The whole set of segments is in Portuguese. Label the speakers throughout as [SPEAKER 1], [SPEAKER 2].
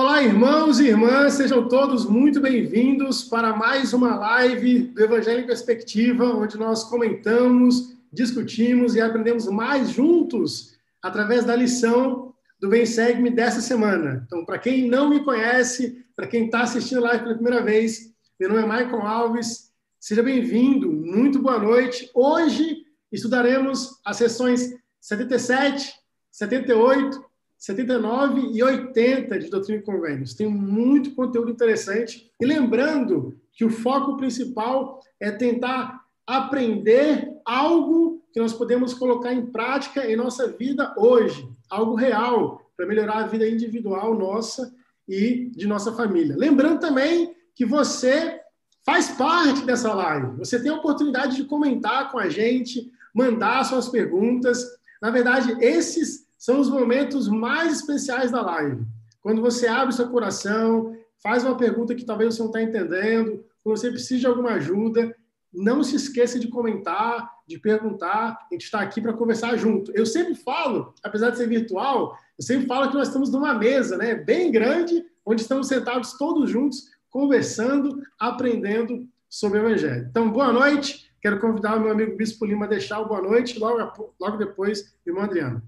[SPEAKER 1] Olá, irmãos e irmãs, sejam todos muito bem-vindos para mais uma live do Evangelho em Perspectiva, onde nós comentamos, discutimos e aprendemos mais juntos através da lição do Vem Segue-me dessa semana. Então, para quem não me conhece, para quem está assistindo a live pela primeira vez, meu nome é Michael Alves, seja bem-vindo, muito boa noite. Hoje estudaremos as sessões 77, 78, 79 e 80 de Doutrina e Convênios. Tem muito conteúdo interessante. E lembrando que o foco principal é tentar aprender algo que nós podemos colocar em prática em nossa vida hoje, algo real, para melhorar a vida individual nossa e de nossa família. Lembrando também que você faz parte dessa live. Você tem a oportunidade de comentar com a gente, mandar suas perguntas. Na verdade, esses são os momentos mais especiais da live. Quando você abre seu coração, faz uma pergunta que talvez você não está entendendo, quando você precisa de alguma ajuda, não se esqueça de comentar, de perguntar. A gente está aqui para conversar junto. Eu sempre falo, apesar de ser virtual, eu sempre falo que nós estamos numa mesa, né, bem grande, onde estamos sentados todos juntos, conversando, aprendendo sobre o Evangelho. Então, boa noite. Quero convidar o meu amigo Bispo Lima a deixar o boa noite, logo, logo depois, irmão Adriano.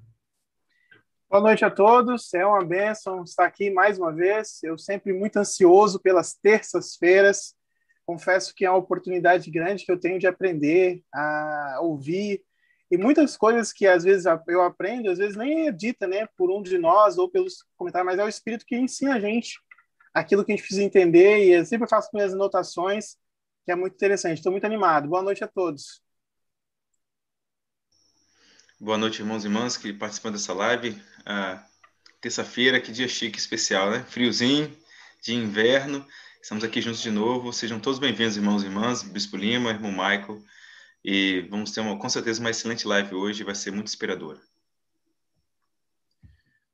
[SPEAKER 2] Boa noite a todos, é uma bênção estar aqui mais uma vez. Eu sempre muito ansioso pelas terças-feiras. Confesso que é uma oportunidade grande que eu tenho de aprender, a ouvir, e muitas coisas que às vezes eu aprendo, às vezes nem é dita né, por um de nós ou pelos comentários, mas é o Espírito que ensina a gente aquilo que a gente precisa entender, e eu sempre faço minhas anotações, que é muito interessante. Estou muito animado. Boa noite a todos.
[SPEAKER 3] Boa noite, irmãos e irmãs que participam dessa live. Ah, Terça-feira, que dia chique, especial, né? Friozinho, de inverno. Estamos aqui juntos de novo. Sejam todos bem-vindos, irmãos e irmãs, Bispo Lima, irmão Michael. E vamos ter uma, com certeza uma excelente live hoje, vai ser muito inspiradora.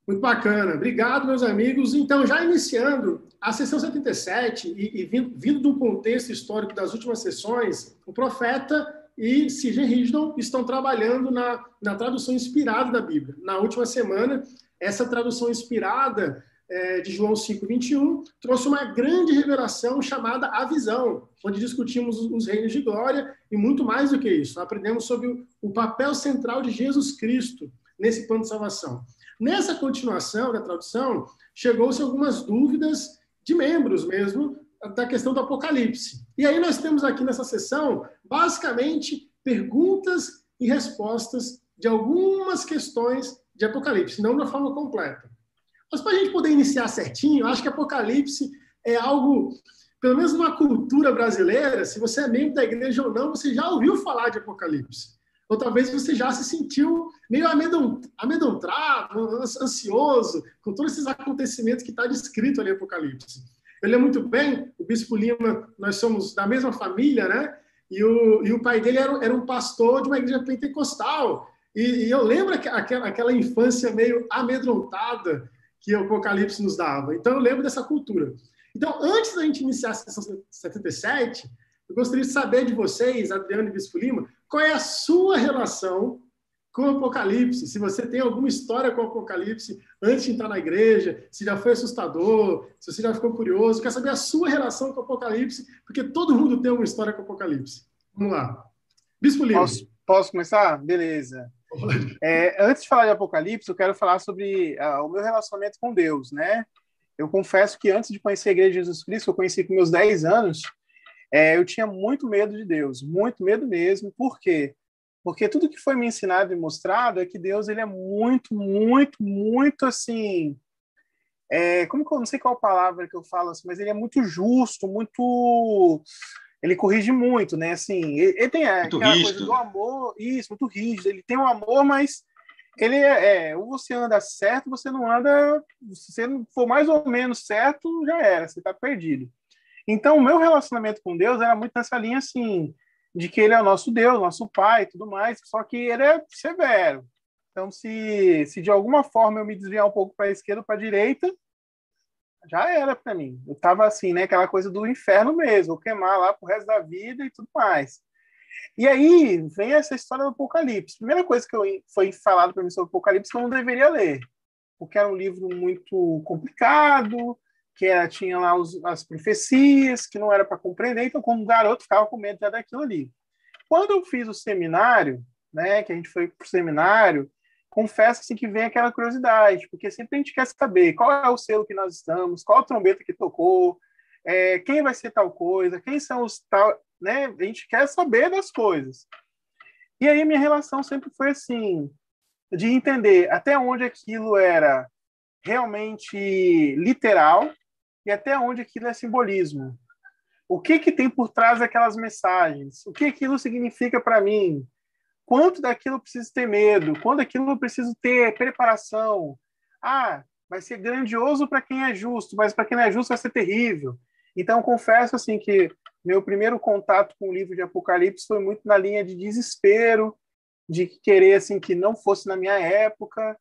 [SPEAKER 1] Muito bacana. Obrigado, meus amigos. Então, já iniciando a sessão 77 e, e vindo, vindo de um contexto histórico das últimas sessões, o profeta e C.G. Rigdon estão trabalhando na, na tradução inspirada da Bíblia. Na última semana, essa tradução inspirada é, de João 5,21 trouxe uma grande revelação chamada A Visão, onde discutimos os reinos de glória e muito mais do que isso. Aprendemos sobre o, o papel central de Jesus Cristo nesse plano de salvação. Nessa continuação da tradução, chegou-se algumas dúvidas de membros mesmo da questão do Apocalipse. E aí nós temos aqui nessa sessão, basicamente, perguntas e respostas de algumas questões de Apocalipse, não da forma completa. Mas para a gente poder iniciar certinho, acho que Apocalipse é algo, pelo menos numa cultura brasileira, se você é membro da igreja ou não, você já ouviu falar de Apocalipse. Ou talvez você já se sentiu meio amedrontado, ansioso, com todos esses acontecimentos que está descrito ali em Apocalipse. Eu lembro muito bem, o Bispo Lima, nós somos da mesma família, né? E o, e o pai dele era, era um pastor de uma igreja pentecostal. E, e eu lembro aquela, aquela infância meio amedrontada que o Apocalipse nos dava. Então, eu lembro dessa cultura. Então, antes da gente iniciar a sessão 77, eu gostaria de saber de vocês, Adriano e Bispo Lima, qual é a sua relação com o Apocalipse, se você tem alguma história com o Apocalipse antes de entrar na igreja, se já foi assustador, se você já ficou curioso, quer saber a sua relação com o Apocalipse, porque todo mundo tem uma história com o Apocalipse. Vamos lá. Bispo Lima.
[SPEAKER 2] Posso, posso começar? Beleza. É, antes de falar de Apocalipse, eu quero falar sobre uh, o meu relacionamento com Deus, né? Eu confesso que antes de conhecer a Igreja de Jesus Cristo, que eu conheci com meus 10 anos, é, eu tinha muito medo de Deus, muito medo mesmo. Por quê? Porque tudo que foi me ensinado e mostrado é que Deus ele é muito, muito, muito assim. É, como que eu não sei qual palavra que eu falo assim, mas ele é muito justo, muito. Ele corrige muito, né? Assim, ele, ele tem muito aquela rígido. coisa do amor, isso, muito rígido. Ele tem um amor, mas ele é, é, ou você anda certo, você não anda. Se você não for mais ou menos certo, já era, você está perdido. Então, o meu relacionamento com Deus era muito nessa linha assim de que ele é o nosso Deus, nosso Pai e tudo mais, só que ele é severo. Então, se, se de alguma forma eu me desviar um pouco para a esquerda ou para a direita, já era para mim. Eu estava assim, né? Aquela coisa do inferno mesmo, vou queimar lá pro resto da vida e tudo mais. E aí vem essa história do Apocalipse. Primeira coisa que eu, foi falado para mim sobre o Apocalipse que eu não deveria ler, porque era um livro muito complicado, que era, tinha lá os, as profecias, que não era para compreender, então, como garoto, ficava com medo daquilo ali. Quando eu fiz o seminário, né, que a gente foi para o seminário, confesso assim, que vem aquela curiosidade, porque sempre a gente quer saber qual é o selo que nós estamos, qual a trombeta que tocou, é, quem vai ser tal coisa, quem são os tal. Né? A gente quer saber das coisas. E aí minha relação sempre foi assim, de entender até onde aquilo era realmente literal e até onde aquilo é simbolismo. O que que tem por trás daquelas mensagens? O que aquilo significa para mim? Quanto daquilo eu preciso ter medo? Quanto daquilo eu preciso ter preparação? Ah, vai ser grandioso para quem é justo, mas para quem não é justo vai ser terrível. Então, confesso assim que meu primeiro contato com o livro de Apocalipse foi muito na linha de desespero, de querer assim que não fosse na minha época,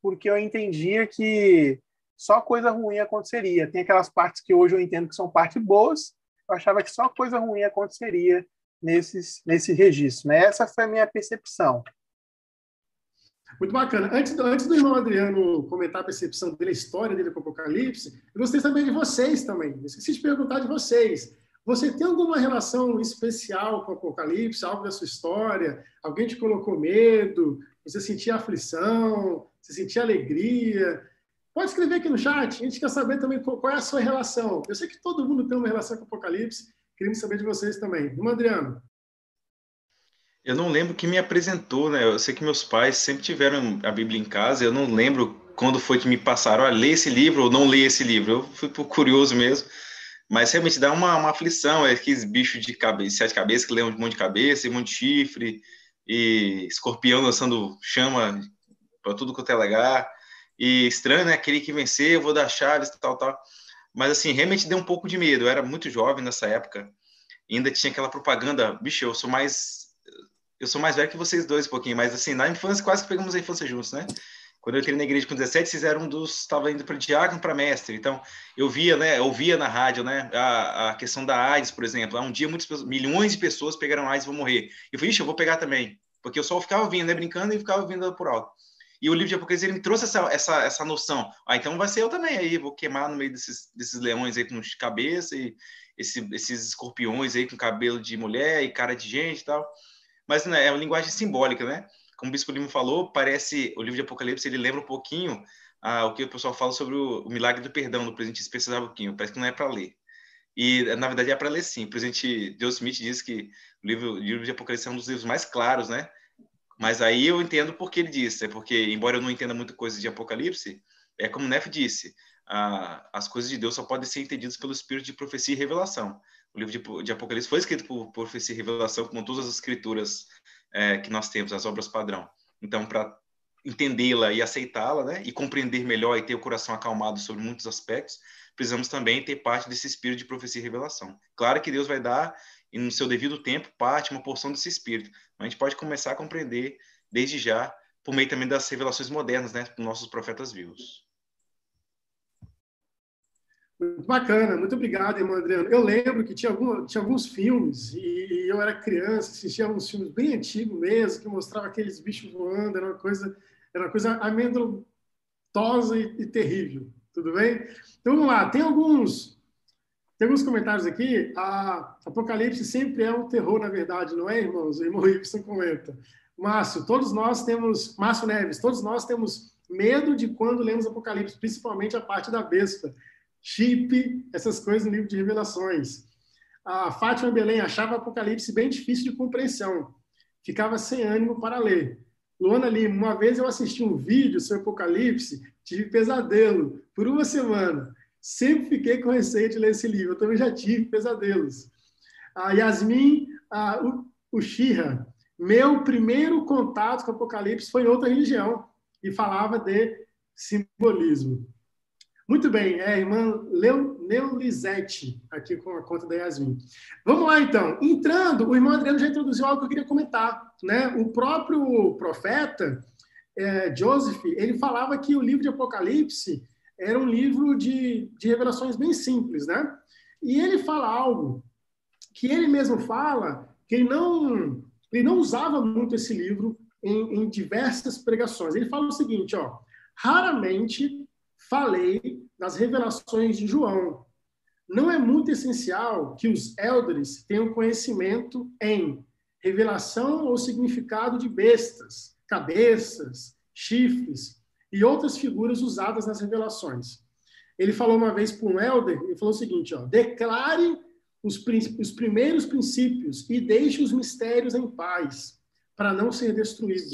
[SPEAKER 2] porque eu entendia que só coisa ruim aconteceria. Tem aquelas partes que hoje eu entendo que são partes boas, eu achava que só coisa ruim aconteceria nesses nesse registro. Né? Essa foi a minha percepção.
[SPEAKER 1] Muito bacana. Antes, antes do irmão Adriano comentar a percepção dele, a história dele com o Apocalipse, eu gostaria também de vocês também. esqueci de perguntar de vocês. Você tem alguma relação especial com o Apocalipse, algo da sua história? Alguém te colocou medo? Você sentia aflição? Você sentia alegria? Pode escrever aqui no chat. A gente quer saber também qual é a sua relação. Eu sei que todo mundo tem uma relação com o Apocalipse. Queremos saber de vocês também. Irmão Adriano.
[SPEAKER 3] Eu não lembro quem me apresentou, né? Eu sei que meus pais sempre tiveram a Bíblia em casa. Eu não lembro quando foi que me passaram a ler esse livro ou não ler esse livro. Eu fui por curioso mesmo. Mas realmente dá uma, uma aflição. É aqueles bichos de cabeça, sete cabeças que levam um monte de cabeça e um monte de chifre. E escorpião lançando chama para tudo quanto é lugar. E estranho, né? Aquele que vencer, eu vou dar chaves, tal, tal. Mas assim, realmente deu um pouco de medo. Eu era muito jovem nessa época. Ainda tinha aquela propaganda. Bicho, eu sou mais eu sou mais velho que vocês dois um pouquinho, mas assim, na infância quase que pegamos a infância juntos, né? Quando eu entrei na igreja com 17, vocês eram um dos, estava indo para diácono, para mestre. Então, eu via, né, ouvia na rádio, né, a, a questão da AIDS, por exemplo. Um dia muitas pessoas, milhões de pessoas pegaram AIDS e vão morrer. Eu falei, ixi, eu vou pegar também, porque eu só ficava ouvindo, né, brincando e ficava ouvindo por alto. E o livro de Apocalipse ele me trouxe essa, essa, essa noção. Ah, então vai ser eu também aí, vou queimar no meio desses, desses leões aí com cabeça e esse, esses escorpiões aí com cabelo de mulher e cara de gente e tal mas né, é uma linguagem simbólica, né? Como o Bispo Lima falou, parece o livro de Apocalipse, ele lembra um pouquinho ah, o que o pessoal fala sobre o, o milagre do perdão do presidente especial um pouquinho, parece que não é para ler. E, na verdade, é para ler sim. O presidente Joe Smith diz que o livro, o livro de Apocalipse é um dos livros mais claros, né? Mas aí eu entendo por que ele disse, é porque, embora eu não entenda muita coisa de Apocalipse, é como Neff disse, ah, as coisas de Deus só podem ser entendidas pelo espírito de profecia e revelação o livro de, de Apocalipse foi escrito por profecia e revelação, como todas as escrituras é, que nós temos, as obras padrão. Então, para entendê-la e aceitá-la, né, e compreender melhor e ter o coração acalmado sobre muitos aspectos, precisamos também ter parte desse espírito de profecia e revelação. Claro que Deus vai dar, e no seu devido tempo, parte, uma porção desse espírito. A gente pode começar a compreender desde já, por meio também das revelações modernas, né, dos nossos profetas vivos.
[SPEAKER 1] Muito bacana, muito obrigado, irmão Adriano. Eu lembro que tinha, algum, tinha alguns filmes, e, e, eu era criança, assistia alguns filmes bem antigos mesmo, que mostrava aqueles bichos voando, era uma coisa, era uma coisa amedrontosa e, e terrível, tudo bem? Então vamos lá, tem alguns, tem alguns comentários aqui. A Apocalipse sempre é um terror, na verdade, não é, irmãos? O irmão Rickson comenta. Márcio, todos nós temos, Márcio Neves, todos nós temos medo de quando lemos Apocalipse, principalmente a parte da besta chip, essas coisas no livro de Revelações. A Fátima Belém achava Apocalipse bem difícil de compreensão. Ficava sem ânimo para ler. Luana Lima, uma vez eu assisti um vídeo sobre Apocalipse, tive pesadelo por uma semana. Sempre fiquei com receio de ler esse livro. Eu também já tive pesadelos. A Yasmin a, o, o Shira, meu primeiro contato com o Apocalipse foi em outra religião e falava de simbolismo. Muito bem, é a irmã Neulizete, aqui com a conta da Yasmin. Vamos lá, então. Entrando, o irmão Adriano já introduziu algo que eu queria comentar. Né? O próprio profeta, é, Joseph, ele falava que o livro de Apocalipse era um livro de, de revelações bem simples, né? E ele fala algo que ele mesmo fala que ele não, ele não usava muito esse livro em, em diversas pregações. Ele fala o seguinte, ó, raramente falei das revelações de João. Não é muito essencial que os elders tenham conhecimento em revelação ou significado de bestas, cabeças, chifres e outras figuras usadas nas revelações. Ele falou uma vez para um elder, ele falou o seguinte, ó, declare os, os primeiros princípios e deixe os mistérios em paz, para não ser destruído.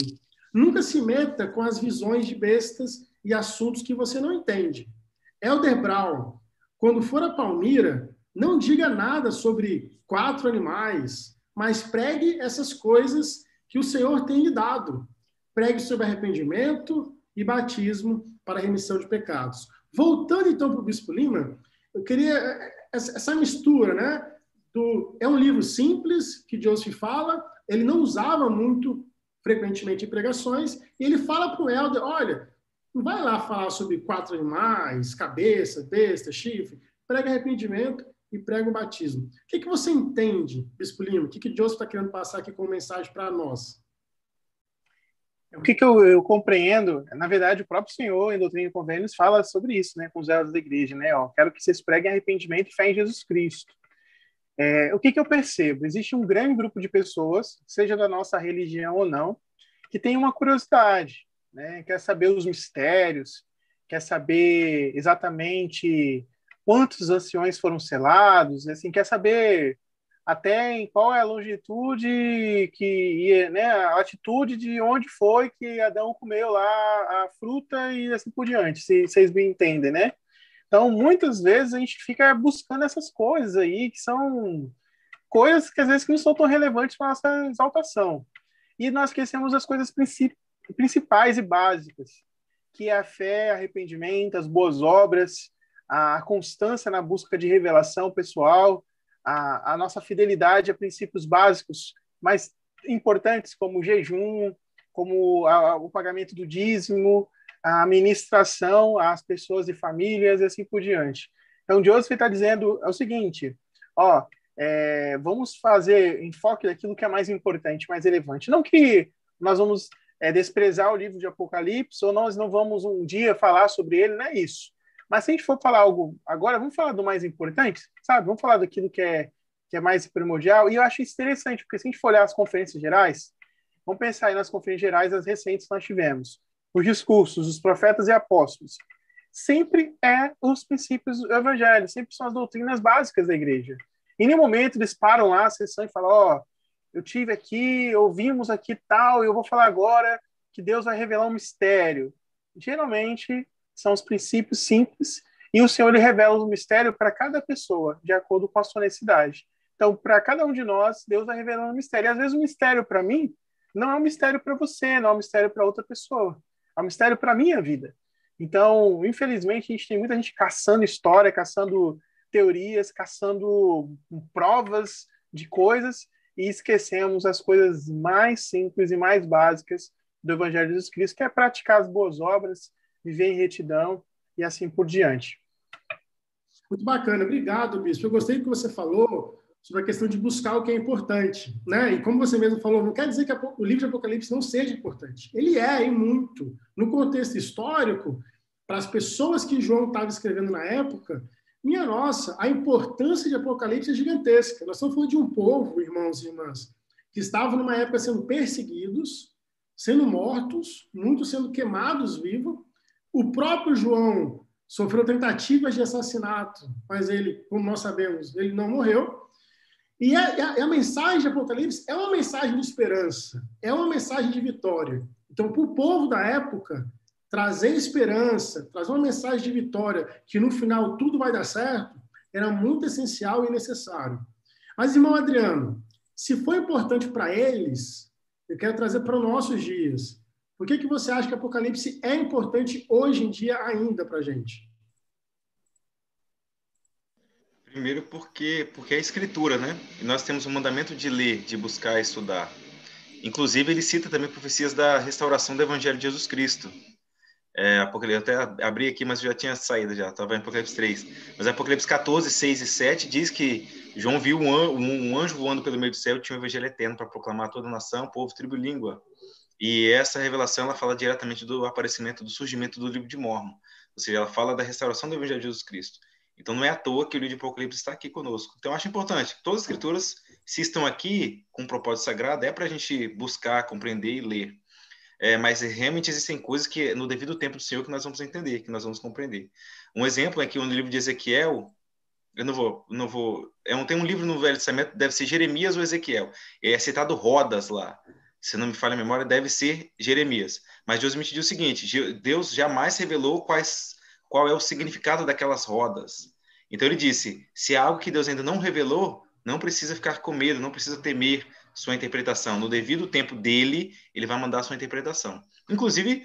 [SPEAKER 1] Nunca se meta com as visões de bestas e assuntos que você não entende. Elder Brown, quando for a Palmira, não diga nada sobre quatro animais, mas pregue essas coisas que o Senhor tem lhe dado. Pregue sobre arrependimento e batismo para remissão de pecados. Voltando então para o Bispo Lima, eu queria essa mistura, né? Do, é um livro simples que Joseph fala, ele não usava muito frequentemente em pregações, e ele fala para o Helder, olha, não vai lá falar sobre quatro animais, cabeça, besta, chifre, prega arrependimento e prega o batismo. O que, que você entende, Bispo Lima? O que, que Joseph está querendo passar aqui como mensagem para nós?
[SPEAKER 2] O que, que eu, eu, compreendo, na verdade, o próprio Senhor, em Doutrina e Convênios, fala sobre isso, né, com os elos da igreja, né, ó, quero que vocês preguem arrependimento e fé em Jesus Cristo. É, o que, que eu percebo? Existe um grande grupo de pessoas, seja da nossa religião ou não, que tem uma curiosidade, né, quer saber os mistérios, quer saber exatamente quantos anciões foram selados, assim, quer saber até em qual é a longitude que né, a altitude de onde foi que Adão comeu lá a fruta e assim por diante, se vocês me entendem, né? Então, muitas vezes a gente fica buscando essas coisas aí que são coisas que às vezes não são tão relevantes para nossa exaltação. E nós esquecemos as coisas principais e básicas, que é a fé, arrependimento, as boas obras, a constância na busca de revelação pessoal, a, a nossa fidelidade a princípios básicos mais importantes, como o jejum, como a, o pagamento do dízimo, a ministração às pessoas e famílias e assim por diante. Então, Joseph está dizendo é o seguinte, ó, é, vamos fazer enfoque daquilo que é mais importante, mais relevante. Não que nós vamos é, desprezar o livro de Apocalipse ou nós não vamos um dia falar sobre ele, não é isso. Mas se a gente for falar algo agora, vamos falar do mais importante, sabe? Vamos falar daquilo que é, que é mais primordial. E eu acho isso interessante, porque se a gente for olhar as conferências gerais, vamos pensar aí nas conferências gerais, as recentes que nós tivemos. Os discursos dos profetas e apóstolos. Sempre é os princípios do evangelho, sempre são as doutrinas básicas da igreja. Em nenhum momento eles param lá a sessão e falam: Ó, oh, eu tive aqui, ouvimos aqui tal, eu vou falar agora que Deus vai revelar um mistério. Geralmente são os princípios simples e o Senhor ele revela o mistério para cada pessoa, de acordo com a sua necessidade. Então, para cada um de nós, Deus vai revelando um mistério. E às vezes o mistério para mim não é um mistério para você, não é um mistério para outra pessoa. É um mistério para a minha vida. Então, infelizmente, a gente tem muita gente caçando história, caçando teorias, caçando provas de coisas e esquecemos as coisas mais simples e mais básicas do Evangelho de Jesus Cristo, que é praticar as boas obras, viver em retidão e assim por diante.
[SPEAKER 1] Muito bacana, obrigado, Bispo. Eu gostei do que você falou sobre a questão de buscar o que é importante, né? E como você mesmo falou, não quer dizer que o livro de Apocalipse não seja importante. Ele é, e muito. No contexto histórico, para as pessoas que João estava escrevendo na época, minha nossa, a importância de Apocalipse é gigantesca. Nós estamos falando de um povo, irmãos e irmãs, que estavam numa época sendo perseguidos, sendo mortos, muitos sendo queimados vivos, o próprio João sofreu tentativas de assassinato, mas ele, como nós sabemos, ele não morreu. E a, a, a mensagem de Apocalipse é uma mensagem de esperança, é uma mensagem de vitória. Então, para o povo da época, trazer esperança, trazer uma mensagem de vitória, que no final tudo vai dar certo, era muito essencial e necessário. Mas, irmão Adriano, se foi importante para eles, eu quero trazer para os nossos dias. Por que, que você acha que Apocalipse é importante hoje em dia ainda para a gente?
[SPEAKER 3] Primeiro porque, porque é escritura, né? E nós temos o mandamento de ler, de buscar e estudar. Inclusive, ele cita também profecias da restauração do Evangelho de Jesus Cristo. É, Apocalipse, eu até abri aqui, mas já tinha saído já, estava em Apocalipse 3. Mas Apocalipse 14, 6 e 7 diz que João viu um, anjo, voando pelo meio do céu tinha um evangelho eterno para proclamar a toda a nação, povo, tribo e língua. E essa revelação ela fala diretamente do aparecimento, do surgimento do livro de Mormon. ou seja, ela fala da restauração do Evangelho de Jesus Cristo. Então não é à toa que o livro de Apocalipse está aqui conosco. Então eu acho importante, todas as escrituras, se estão aqui com um propósito sagrado, é para a gente buscar, compreender e ler. É, mas realmente existem coisas que no devido tempo do Senhor que nós vamos entender, que nós vamos compreender. Um exemplo é que no livro de Ezequiel, eu não vou, não vou, é um, tem um livro no Velho Testamento, deve ser Jeremias ou Ezequiel. É citado Rodas lá. Se não me falha a memória, deve ser Jeremias. Mas Deus me diz o seguinte: Deus jamais revelou quais qual é o significado daquelas rodas. Então ele disse: se é algo que Deus ainda não revelou, não precisa ficar com medo, não precisa temer sua interpretação. No devido tempo dele, ele vai mandar sua interpretação. Inclusive,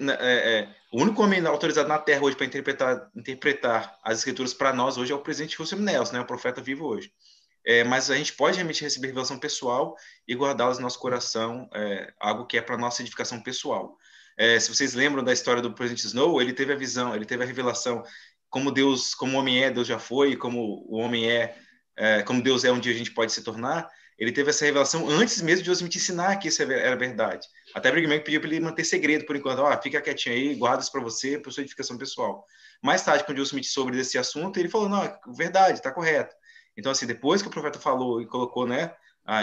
[SPEAKER 3] é, é, o único homem autorizado na Terra hoje para interpretar, interpretar as escrituras para nós hoje é o presidente Russell Nelson, né, o profeta vivo hoje. É, mas a gente pode realmente receber revelação pessoal e guardá-las no nosso coração, é, algo que é para nossa edificação pessoal. É, se vocês lembram da história do presidente Snow, ele teve a visão, ele teve a revelação como Deus, como o homem é, Deus já foi, como o homem é, é, como Deus é, um dia a gente pode se tornar. Ele teve essa revelação antes mesmo de Deus me ensinar que isso era verdade. Até Brigham Young pediu para ele manter segredo por enquanto. Ó, fica quietinho aí, guarda isso para você, para sua edificação pessoal. Mais tarde, quando Deus Smith soube desse assunto, ele falou, não, é verdade, está correto. Então, assim, depois que o profeta falou e colocou, né,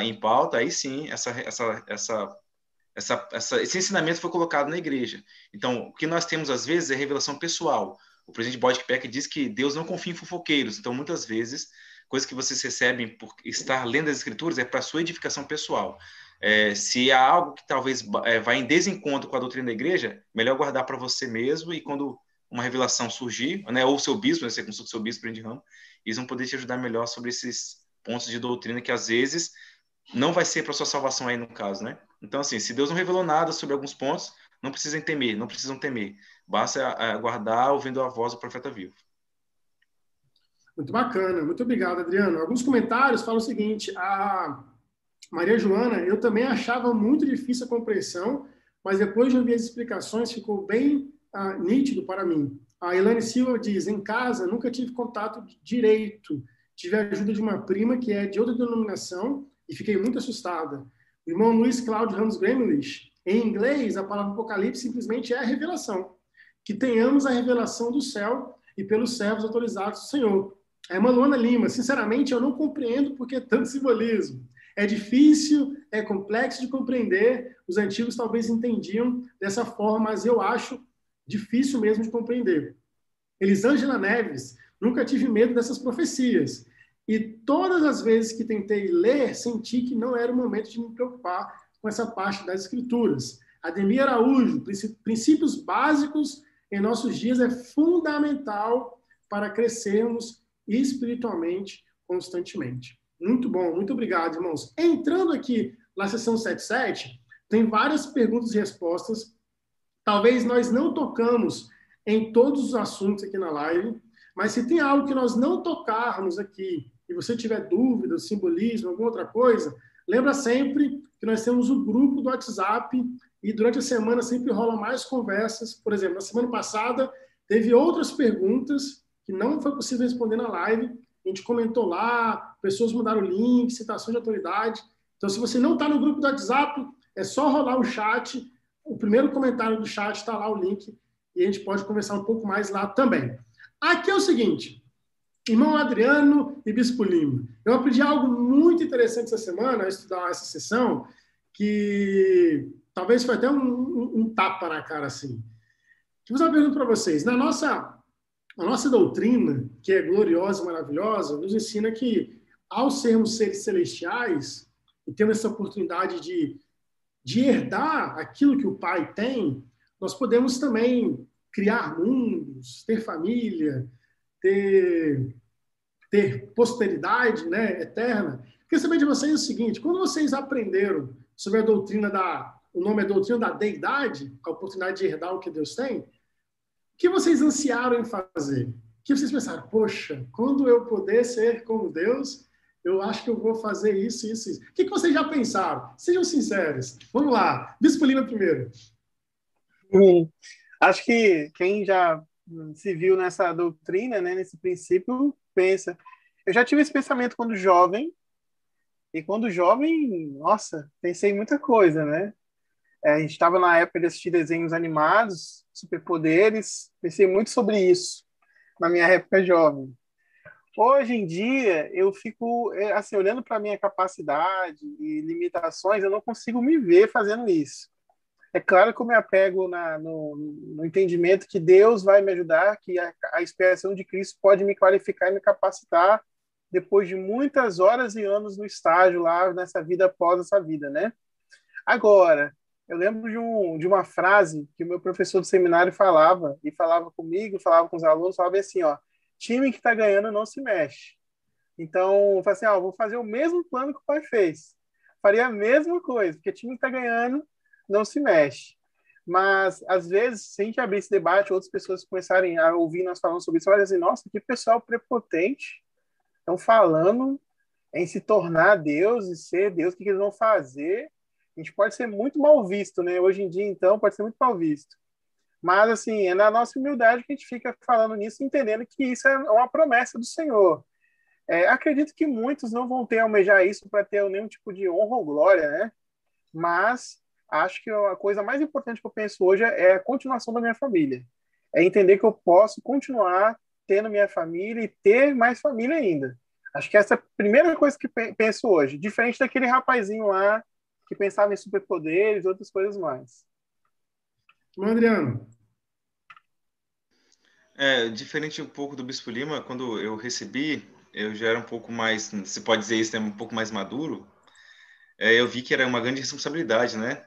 [SPEAKER 3] em pauta, aí sim, essa, essa, essa essa, essa, esse ensinamento foi colocado na igreja. Então, o que nós temos às vezes é revelação pessoal. O presidente Boyd Peck diz que Deus não confia em fofoqueiros. Então, muitas vezes, coisas que vocês recebem por estar lendo as escrituras é para sua edificação pessoal. É, se há algo que talvez é, vá em desencontro com a doutrina da igreja, melhor guardar para você mesmo e quando uma revelação surgir, né, ou o seu bispo, né, você consulta o seu bispo de ramo, eles vão poder te ajudar melhor sobre esses pontos de doutrina que às vezes não vai ser para sua salvação aí no caso, né? Então, assim, se Deus não revelou nada sobre alguns pontos, não precisam temer, não precisam temer. Basta aguardar ouvindo a voz do profeta vivo.
[SPEAKER 1] Muito bacana, muito obrigado, Adriano. Alguns comentários falam o seguinte: a Maria Joana, eu também achava muito difícil a compreensão, mas depois de ouvir as explicações ficou bem uh, nítido para mim. A Elane Silva diz: em casa nunca tive contato direito, tive a ajuda de uma prima que é de outra denominação e fiquei muito assustada. O irmão Luiz Cláudio Ramos Gremlich, em inglês, a palavra Apocalipse simplesmente é a revelação. Que tenhamos a revelação do céu e pelos servos autorizados do Senhor. A irmã Luana Lima, sinceramente, eu não compreendo porque é tanto simbolismo. É difícil, é complexo de compreender. Os antigos talvez entendiam dessa forma, mas eu acho difícil mesmo de compreender. Elisângela Neves, nunca tive medo dessas profecias. E todas as vezes que tentei ler, senti que não era o momento de me preocupar com essa parte das escrituras. Ademir Araújo, princípios básicos em nossos dias é fundamental para crescermos espiritualmente constantemente. Muito bom, muito obrigado, irmãos. Entrando aqui na sessão 77, tem várias perguntas e respostas. Talvez nós não tocamos em todos os assuntos aqui na live, mas se tem algo que nós não tocarmos aqui e você tiver dúvida, simbolismo, alguma outra coisa, lembra sempre que nós temos o grupo do WhatsApp e durante a semana sempre rola mais conversas. Por exemplo, na semana passada teve outras perguntas que não foi possível responder na live. A gente comentou lá, pessoas mandaram link, citação de autoridade. Então, se você não está no grupo do WhatsApp, é só rolar o chat. O primeiro comentário do chat está lá o link e a gente pode conversar um pouco mais lá também. Aqui é o seguinte, Irmão Adriano e Bispo Lima, eu aprendi algo muito interessante essa semana, a estudar essa sessão, que talvez foi até um, um, um tapa na cara assim. Vou fazer uma pergunta para vocês. Na nossa, a nossa doutrina, que é gloriosa e maravilhosa, nos ensina que, ao sermos seres celestiais e temos essa oportunidade de, de herdar aquilo que o Pai tem, nós podemos também criar mundos, ter família, ter, ter posteridade né, eterna. Queria saber de vocês o seguinte: quando vocês aprenderam sobre a doutrina da. O nome é doutrina da deidade, a oportunidade de herdar o que Deus tem, o que vocês ansiaram em fazer? O que vocês pensaram? Poxa, quando eu puder ser como Deus, eu acho que eu vou fazer isso, isso, isso. O que vocês já pensaram? Sejam sinceros. Vamos lá. Bispo Lima primeiro.
[SPEAKER 2] Hum, acho que quem já se viu nessa doutrina, né, nesse princípio, pensa. Eu já tive esse pensamento quando jovem, e quando jovem, nossa, pensei em muita coisa, né? É, a gente estava na época de assistir desenhos animados, superpoderes, pensei muito sobre isso na minha época jovem. Hoje em dia, eu fico, é, assim, olhando para minha capacidade e limitações, eu não consigo me ver fazendo isso. É claro que eu me apego na, no, no, entendimento que Deus vai me ajudar, que a, a expiação de Cristo pode me qualificar e me capacitar depois de muitas horas e anos no estágio lá, nessa vida após essa vida, né? Agora, eu lembro de, um, de uma frase que o meu professor do seminário falava, e falava comigo, falava com os alunos, falava assim, ó, time que está ganhando não se mexe. Então, eu assim, ó, vou fazer o mesmo plano que o pai fez. Faria a mesma coisa, porque time que está ganhando não se mexe. Mas, às vezes, se a gente abrir esse debate, outras pessoas começarem a ouvir nós falando sobre isso, vai dizer, nossa, que pessoal prepotente. Estão falando em se tornar Deus e ser Deus, o que eles vão fazer? A gente pode ser muito mal visto, né? Hoje em dia, então, pode ser muito mal visto. Mas, assim, é na nossa humildade que a gente fica falando nisso, entendendo que isso é uma promessa do Senhor. É, acredito que muitos não vão ter almejar isso para ter nenhum tipo de honra ou glória, né? Mas acho que a coisa mais importante que eu penso hoje é a continuação da minha família. É entender que eu posso continuar tendo minha família e ter mais família ainda. Acho que essa é a primeira coisa que penso hoje, diferente daquele rapazinho lá que pensava em superpoderes e outras coisas mais.
[SPEAKER 1] Adriano.
[SPEAKER 3] É, diferente um pouco do Bispo Lima, quando eu recebi, eu já era um pouco mais, se pode dizer isso, né, um pouco mais maduro, é, eu vi que era uma grande responsabilidade, né?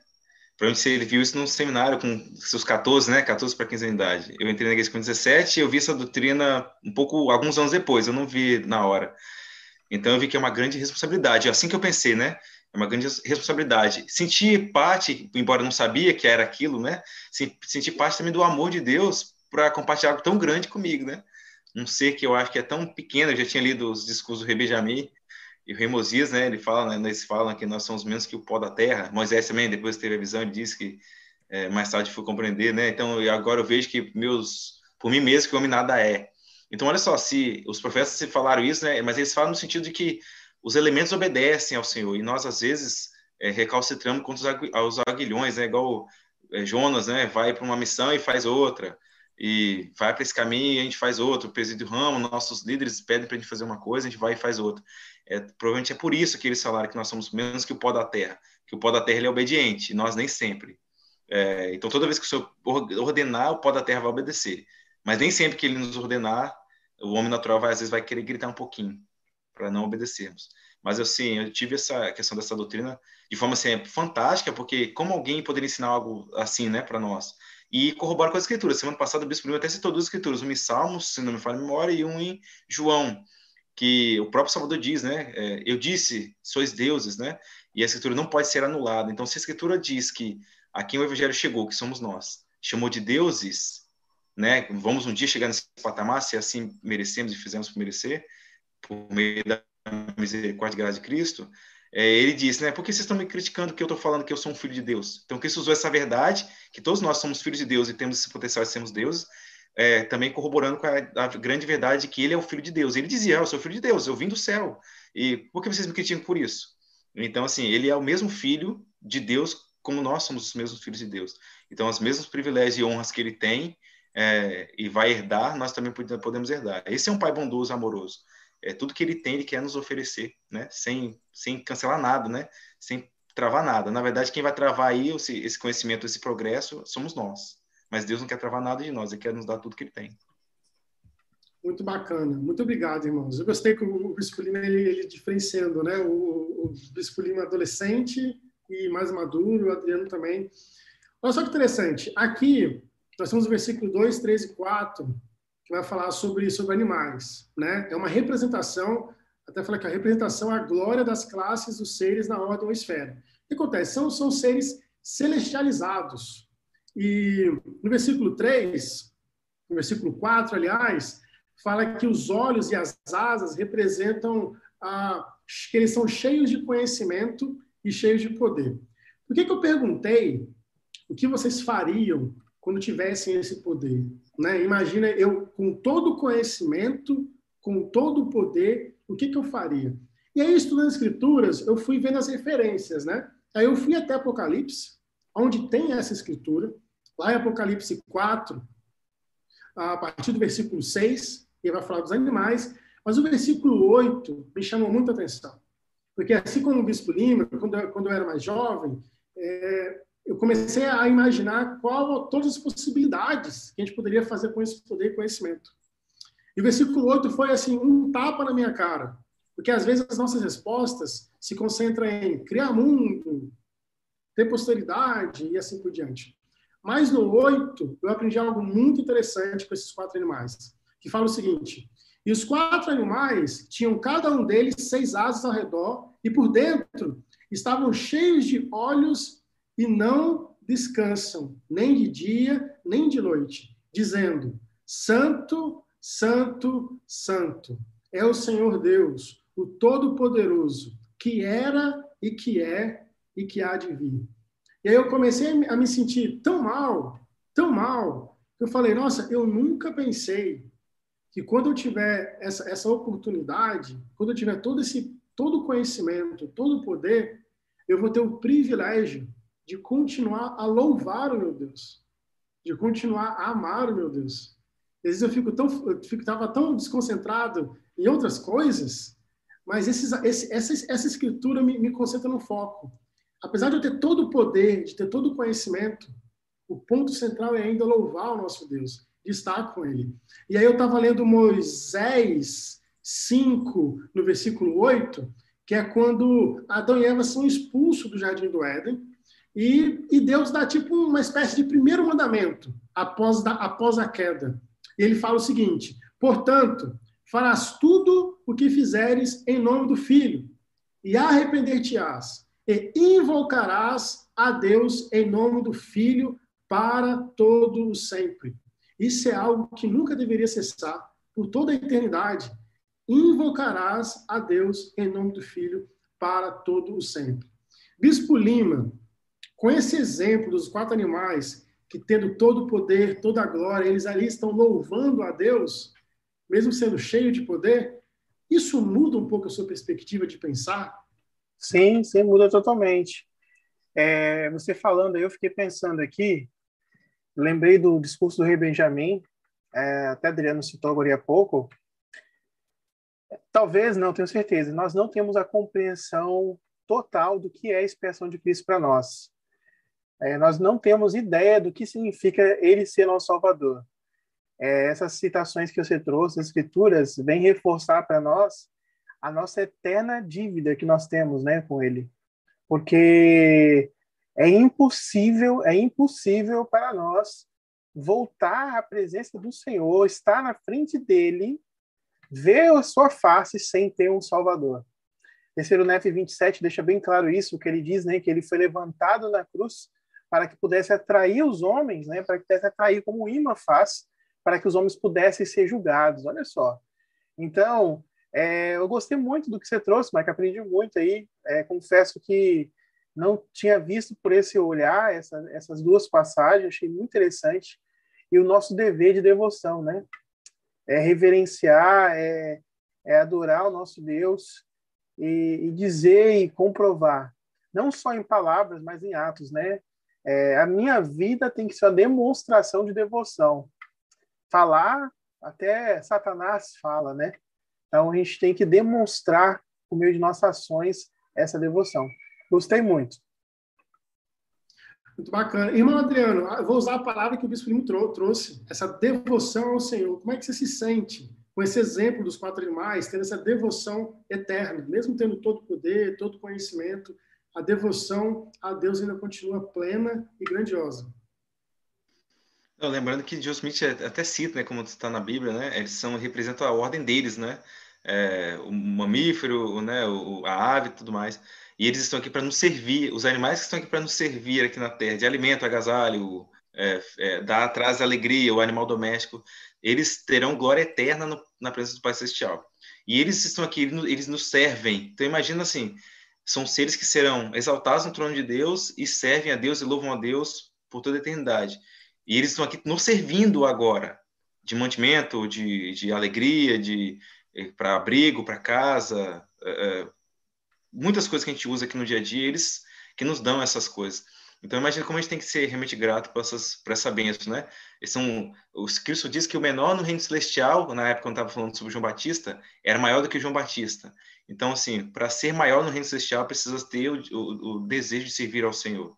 [SPEAKER 3] Provavelmente ele viu isso num seminário com seus 14, né? 14 para 15 anos de idade. Eu entrei na igreja com 17 e eu vi essa doutrina um pouco, alguns anos depois, eu não vi na hora. Então eu vi que é uma grande responsabilidade. Assim que eu pensei, né? É uma grande responsabilidade. Sentir parte, embora não sabia que era aquilo, né? Sentir parte também do amor de Deus para compartilhar algo tão grande comigo, né? Um ser que eu acho que é tão pequeno. Eu já tinha lido os discursos do Rebejami e o Rei né? Ele fala, né? Eles falam que nós somos menos que o pó da terra. Moisés também, depois teve a visão, ele disse que é, mais tarde foi compreender, né? Então, agora eu vejo que meus, por mim mesmo, que o homem nada é. Então, olha só, se os profetas se falaram isso, né? Mas eles falam no sentido de que os elementos obedecem ao Senhor e nós às vezes é, recalcitramos contra os aguilhões, né? Igual é, Jonas, né? Vai para uma missão e faz outra e vai para esse caminho e a gente faz outro. O presídio ramo, nossos líderes pedem para a gente fazer uma coisa, a gente vai e faz outra. É, provavelmente é por isso que eles falaram que nós somos menos que o pó da terra, que o pó da terra ele é obediente, nós nem sempre. É, então, toda vez que o Senhor ordenar, o pó da terra vai obedecer. Mas nem sempre que ele nos ordenar, o homem natural vai, às vezes vai querer gritar um pouquinho para não obedecermos. Mas assim, eu tive essa questão dessa doutrina de forma assim, fantástica, porque como alguém poderia ensinar algo assim, né, para nós? E corrobora com as escrituras. Semana passada o Bispo Lima até citou duas escrituras, uma em Salmos, se não me falha a memória, e um em João, que o próprio Salvador diz, né? É, eu disse, sois deuses, né? E a escritura não pode ser anulada. Então, se a escritura diz que a quem o evangelho chegou, que somos nós, chamou de deuses, né? Vamos um dia chegar nesse patamar, se assim merecemos e fizemos por merecer, por meio da misericórdia e graça de Cristo, é, ele disse, né, por que vocês estão me criticando que eu estou falando que eu sou um filho de Deus? Então, Cristo usou essa verdade, que todos nós somos filhos de Deus e temos esse potencial de sermos deuses, é, também corroborando com a, a, grande verdade que ele é o filho de Deus. Ele dizia, ah, eu sou filho de Deus, eu vim do céu. E por que vocês me criticam por isso? Então, assim, ele é o mesmo filho de Deus como nós somos os mesmos filhos de Deus. Então, os mesmos privilégios e honras que ele tem é, e vai herdar, nós também podemos herdar. Esse é um pai bondoso, amoroso é, tudo que ele tem, ele quer nos oferecer, né? Sem, sem cancelar nada, né? Sem travar nada. Na verdade, quem vai travar aí esse, conhecimento, esse progresso, somos nós. Mas Deus não quer travar nada de nós, ele quer nos dar tudo que ele tem.
[SPEAKER 1] Muito bacana. Muito obrigado, irmãos. Eu gostei que o Bispo Lima, ele, ele diferenciando, né? O, o Bispo Lima adolescente e mais maduro, o Adriano também. Olha só que interessante. Aqui, nós temos o versículo 2, 3 e 4, que vai falar sobre, sobre animais. Né? É uma representação, até falar que a representação é a glória das classes dos seres na ordem ou esfera. O que acontece? São, são seres celestializados. E no versículo 3, no versículo 4, aliás, fala que os olhos e as asas representam a, que eles são cheios de conhecimento e cheios de poder. Por que, que eu perguntei o que vocês fariam quando tivessem esse poder? Né? Imagina eu com todo o conhecimento, com todo o poder, o que, que eu faria? E aí, estudando as escrituras, eu fui vendo as referências, né? Aí eu fui até Apocalipse, onde tem essa escritura, lá em Apocalipse 4, a partir do versículo 6, ele vai falar dos animais, mas o versículo 8 me chamou muita atenção. Porque assim como o Bispo Lima, quando eu, quando eu era mais jovem, é, eu comecei a imaginar qual todas as possibilidades que a gente poderia fazer com esse poder e conhecimento. E o versículo 8 foi assim, um tapa na minha cara. Porque às vezes as nossas respostas se concentram em criar mundo, ter posteridade e assim por diante. Mas no 8, eu aprendi algo muito interessante com esses quatro animais, que fala o seguinte: e os quatro animais tinham cada um deles seis asas ao redor, e por dentro estavam cheios de olhos e não descansam, nem de dia, nem de noite, dizendo: Santo, Santo, Santo é o Senhor Deus, o Todo-Poderoso, que era e que é e que há de vir. E aí eu comecei a me sentir tão mal, tão mal, que eu falei: Nossa, eu nunca pensei que quando eu tiver essa, essa oportunidade, quando eu tiver todo esse todo conhecimento, todo poder, eu vou ter o privilégio de continuar a louvar o meu Deus, de continuar a amar o meu Deus. Às vezes eu fico tão, eu fico, tava tão desconcentrado em outras coisas, mas esses, esse, essa, essa escritura me, me concentra no foco. Apesar de eu ter todo o poder, de ter todo o conhecimento, o ponto central é ainda louvar o nosso Deus de estar com ele. E aí eu estava lendo Moisés 5, no versículo 8, que é quando Adão e Eva são expulsos do jardim do Éden, e, e Deus dá tipo uma espécie de primeiro mandamento após, da, após a queda. Ele fala o seguinte: portanto, farás tudo o que fizeres em nome do Filho, e arrepender-te-ás, e invocarás a Deus em nome do Filho para todo o sempre. Isso é algo que nunca deveria cessar por toda a eternidade. Invocarás a Deus em nome do Filho para todo o sempre. Bispo Lima, com esse exemplo dos quatro animais que tendo todo o poder, toda a glória, eles ali estão louvando a Deus, mesmo sendo cheio de poder, isso muda um pouco a sua perspectiva de pensar?
[SPEAKER 2] Sim, sim, muda totalmente. É, você falando eu fiquei pensando aqui lembrei do discurso do rei Benjamin, é, até Adriano citou agora há pouco. Talvez, não tenho certeza, nós não temos a compreensão total do que é a expiação de Cristo para nós. É, nós não temos ideia do que significa ele ser nosso Salvador. É, essas citações que você trouxe, as escrituras, vêm reforçar para nós a nossa eterna dívida que nós temos né, com ele. Porque é impossível, é impossível para nós voltar à presença do Senhor, estar na frente dele, ver a sua face sem ter um Salvador. Terceiro Nef 27 deixa bem claro isso, que ele diz, né, que ele foi levantado na cruz para que pudesse atrair os homens, né, para que pudesse atrair como imã faz, para que os homens pudessem ser julgados. Olha só. Então, é, eu gostei muito do que você trouxe, Mike, aprendi muito aí. É, confesso que não tinha visto por esse olhar essa, essas duas passagens, achei muito interessante. E o nosso dever de devoção, né? É reverenciar, é, é adorar o nosso Deus e, e, dizer e comprovar, não só em palavras, mas em atos, né? É, a minha vida tem que ser uma demonstração de devoção. Falar, até Satanás fala, né? Então a gente tem que demonstrar, por meio de nossas ações, essa devoção. Gostei muito.
[SPEAKER 1] Muito bacana. Irmão Adriano, eu vou usar a palavra que o Bispo Limo trouxe, essa devoção ao Senhor. Como é que você se sente com esse exemplo dos quatro animais, tendo essa devoção eterna, mesmo tendo todo o poder, todo o conhecimento, a devoção a Deus ainda continua plena e grandiosa.
[SPEAKER 3] Não, lembrando que John Smith até cita, né, como está na Bíblia, né, eles são representam a ordem deles, né, é, o mamífero, né, o, a ave tudo mais. E eles estão aqui para nos servir, os animais que estão aqui para nos servir aqui na Terra, de alimento, agasalho, é, é, dar atrás alegria, o animal doméstico, eles terão glória eterna no, na presença do Pai Celestial. E eles estão aqui, eles nos servem. Então imagina assim, são seres que serão exaltados no trono de Deus e servem a Deus e louvam a Deus por toda a eternidade. E eles estão aqui nos servindo agora, de mantimento, de, de alegria, de eh, para abrigo, para casa, é, muitas coisas que a gente usa aqui no dia a dia, eles que nos dão essas coisas. Então, imagina como a gente tem que ser realmente grato por, essas, por essa bênção, né? São, os Cristo diz que o menor no reino celestial, na época quando estava falando sobre João Batista, era maior do que João Batista. Então, assim, para ser maior no reino celestial, precisa ter o, o, o, desejo de servir ao Senhor.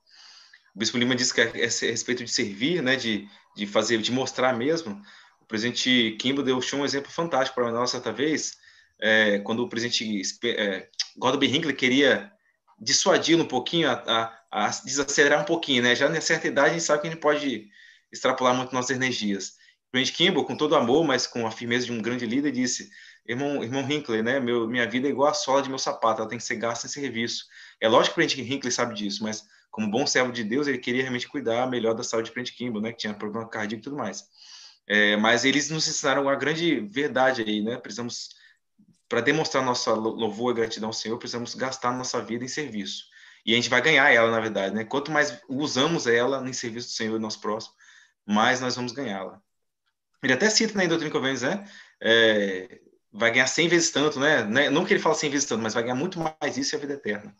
[SPEAKER 3] O Bispo Lima disse que é, é a respeito de servir, né, de, de fazer, de mostrar mesmo. O presidente Kimbo deu um exemplo fantástico para nós certa vez, é, quando o presidente é, Gordon. Hinckley queria dissuadir um pouquinho, a, a, a, desacelerar um pouquinho, né? Já nessa certa idade a gente sabe que a gente pode extrapolar muito nossas energias. Presidente Kimball, com todo amor, mas com a firmeza de um grande líder, disse: irmão, irmão Hinckley, né? Meu, minha vida é igual a sola de meu sapato, ela tem que ser gasta em serviço. É lógico que o presidente Hinckley sabe disso, mas como bom servo de Deus, ele queria realmente cuidar melhor da saúde do presidente Kimball, né? Que tinha problema cardíaco e tudo mais. É, mas eles nos ensinaram uma grande verdade aí, né? Precisamos para demonstrar nossa louvor e gratidão ao Senhor, precisamos gastar nossa vida em serviço. E a gente vai ganhar ela, na verdade, né? Quanto mais usamos ela em serviço do Senhor e nosso próximo, mais nós vamos ganhá-la. Ele até cita né, em Doutrina e né? É, vai ganhar 100 vezes tanto, né? né? Não que ele fala 100 vezes tanto, mas vai ganhar muito mais isso e a vida eterna.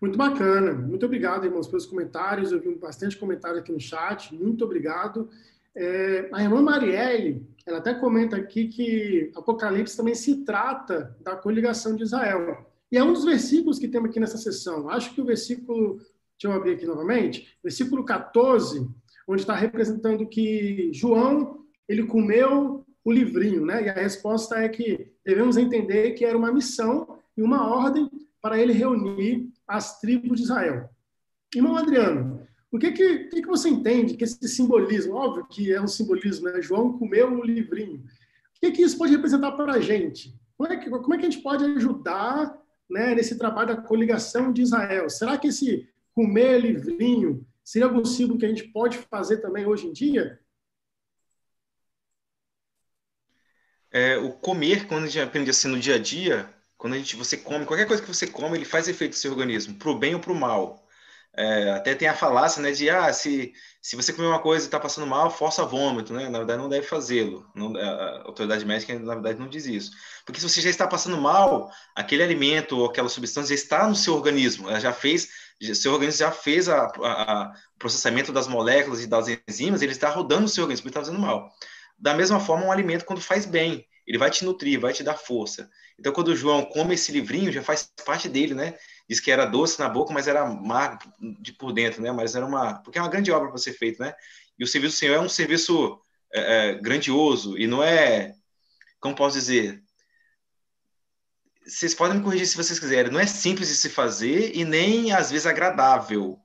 [SPEAKER 1] Muito bacana. Muito obrigado, irmãos, pelos comentários. Eu vi bastante comentário aqui no chat. Muito obrigado. É, a irmã Marielle, ela até comenta aqui que Apocalipse também se trata da coligação de Israel. E é um dos versículos que temos aqui nessa sessão. Acho que o versículo, deixa eu abrir aqui novamente, versículo 14, onde está representando que João, ele comeu o livrinho, né? E a resposta é que devemos entender que era uma missão e uma ordem para ele reunir as tribos de Israel. Irmão Adriano, o que, que, que, que você entende que esse simbolismo, óbvio que é um simbolismo, né? João comeu um livrinho. O que, que isso pode representar para a gente? Como é, que, como é que a gente pode ajudar né, nesse trabalho da coligação de Israel? Será que esse comer livrinho seria algum símbolo que a gente pode fazer também hoje em dia?
[SPEAKER 3] É, o comer, quando a gente aprende assim no dia a dia, quando a gente, você come, qualquer coisa que você come, ele faz efeito no seu organismo, para o bem ou para o mal. É, até tem a falácia, né, de ah, se, se você comer uma coisa e está passando mal, força vômito, né? Na verdade, não deve fazê-lo. A autoridade médica, na verdade, não diz isso. Porque se você já está passando mal, aquele alimento ou aquela substância já está no seu organismo, ela já fez, seu organismo já fez o processamento das moléculas e das enzimas, ele está rodando no seu organismo, ele está fazendo mal. Da mesma forma, um alimento, quando faz bem, ele vai te nutrir, vai te dar força. Então, quando o João come esse livrinho, já faz parte dele, né? Diz que era doce na boca, mas era amargo de por dentro, né? Mas era uma. Porque é uma grande obra para ser feita, né? E o serviço do Senhor é um serviço é, é, grandioso e não é. Como posso dizer? Vocês podem me corrigir se vocês quiserem. Não é simples de se fazer e nem, às vezes, agradável.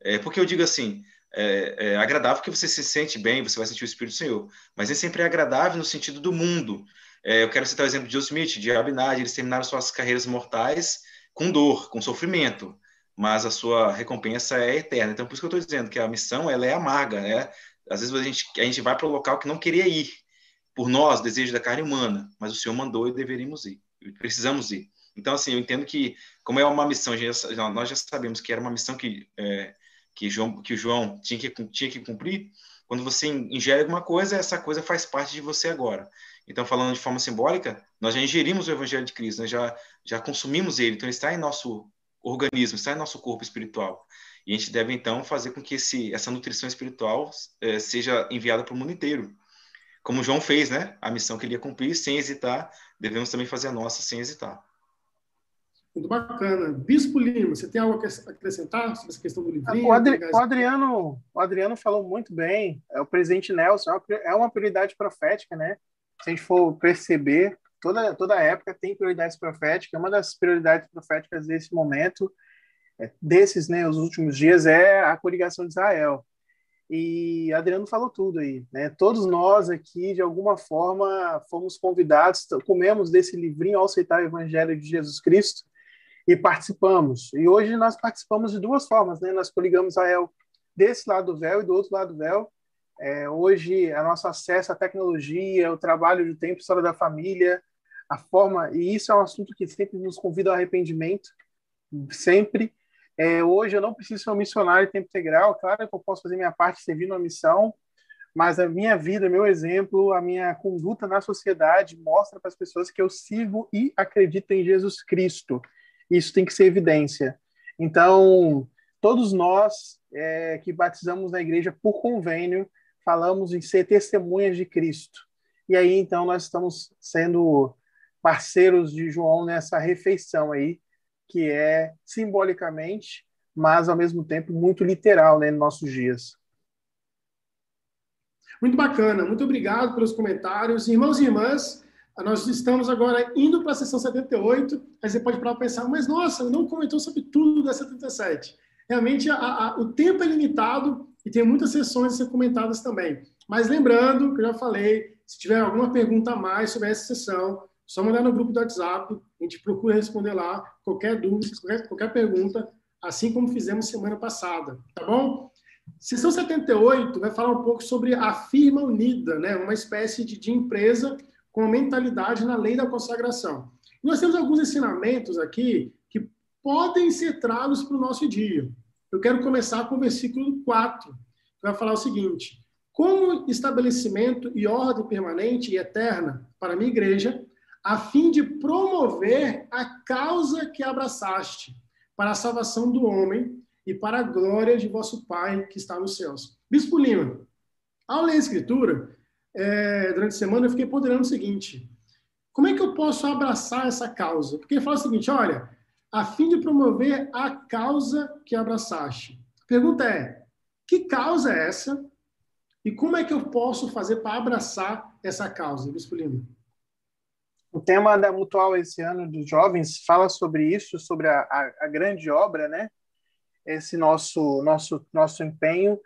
[SPEAKER 3] É, porque eu digo assim: é, é, agradável porque você se sente bem, você vai sentir o Espírito do Senhor. Mas nem sempre é agradável no sentido do mundo. É, eu quero citar o exemplo de Joe Smith, de Abinad, eles terminaram suas carreiras mortais com dor, com sofrimento, mas a sua recompensa é eterna. Então, por isso que eu estou dizendo que a missão ela é amarga, né? Às vezes a gente, a gente vai para o local que não queria ir, por nós, desejo da carne humana, mas o Senhor mandou e deveríamos ir, precisamos ir. Então, assim, eu entendo que, como é uma missão, nós já sabemos que era uma missão que, é, que, João, que o João tinha que, tinha que cumprir, quando você ingere alguma coisa, essa coisa faz parte de você agora. Então, falando de forma simbólica, nós já ingerimos o Evangelho de Cristo, nós já, já consumimos ele, então ele está em nosso organismo, está em nosso corpo espiritual. E a gente deve, então, fazer com que esse, essa nutrição espiritual é, seja enviada para o mundo inteiro. Como João fez, né? A missão que ele ia cumprir, sem hesitar, devemos também fazer a nossa sem hesitar.
[SPEAKER 1] Muito bacana. Bispo Lima, você tem algo a acrescentar sobre essa questão do livrinho?
[SPEAKER 2] O, Adri o Adriano, o Adriano falou muito bem. É, o presidente Nelson é uma prioridade profética, né? se a gente for perceber, toda, toda época tem prioridades proféticas. Uma das prioridades proféticas desse momento, é, desses, né, os últimos dias, é a coligação de Israel. E Adriano falou tudo aí, né? Todos nós aqui, de alguma forma, fomos convidados, comemos desse livrinho ao aceitar o Evangelho de Jesus Cristo e participamos. E hoje nós participamos de duas formas, né? Nós coligamos Israel desse lado do véu e do outro lado do véu, é, hoje, o nosso acesso à tecnologia, o trabalho de tempo, história da família, a forma, e isso é um assunto que sempre nos convida ao arrependimento, sempre. É, hoje eu não preciso ser um missionário em tempo integral, claro que eu posso fazer minha parte servindo uma missão, mas a minha vida, meu exemplo, a minha conduta na sociedade mostra para as pessoas que eu sigo e acredito em Jesus Cristo. Isso tem que ser evidência. Então, todos nós é, que batizamos na igreja por convênio, falamos em ser testemunhas de Cristo. E aí, então, nós estamos sendo parceiros de João nessa refeição aí, que é simbolicamente, mas ao mesmo tempo muito literal né, nos nossos dias.
[SPEAKER 1] Muito bacana, muito obrigado pelos comentários. Irmãos e irmãs, nós estamos agora indo para a sessão 78. Aí você pode parar para pensar, mas nossa, não comentou sobre tudo da 77. Realmente, a, a, o tempo é limitado e tem muitas sessões a ser comentadas também. Mas lembrando, que eu já falei, se tiver alguma pergunta a mais sobre essa sessão, só mandar no grupo do WhatsApp, a gente procura responder lá qualquer dúvida, qualquer, qualquer pergunta, assim como fizemos semana passada, tá bom? Sessão 78 vai falar um pouco sobre a firma unida, né? uma espécie de, de empresa com mentalidade na lei da consagração. Nós temos alguns ensinamentos aqui que podem ser tragos para o nosso dia. Eu quero começar com o versículo 4, que vai falar o seguinte: Como estabelecimento e ordem permanente e eterna para a minha igreja, a fim de promover a causa que abraçaste, para a salvação do homem e para a glória de vosso Pai que está nos céus. Bispo Lima, ao ler a Escritura, é, durante a semana, eu fiquei ponderando o seguinte: como é que eu posso abraçar essa causa? Porque fala o seguinte: olha, a fim de promover a causa que abraçaste. A pergunta é: que causa é essa? E como é que eu posso fazer para abraçar essa causa, Bispo Lima?
[SPEAKER 2] O tema da Mutual esse ano dos jovens fala sobre isso, sobre a, a, a grande obra, né? esse nosso nosso nosso empenho.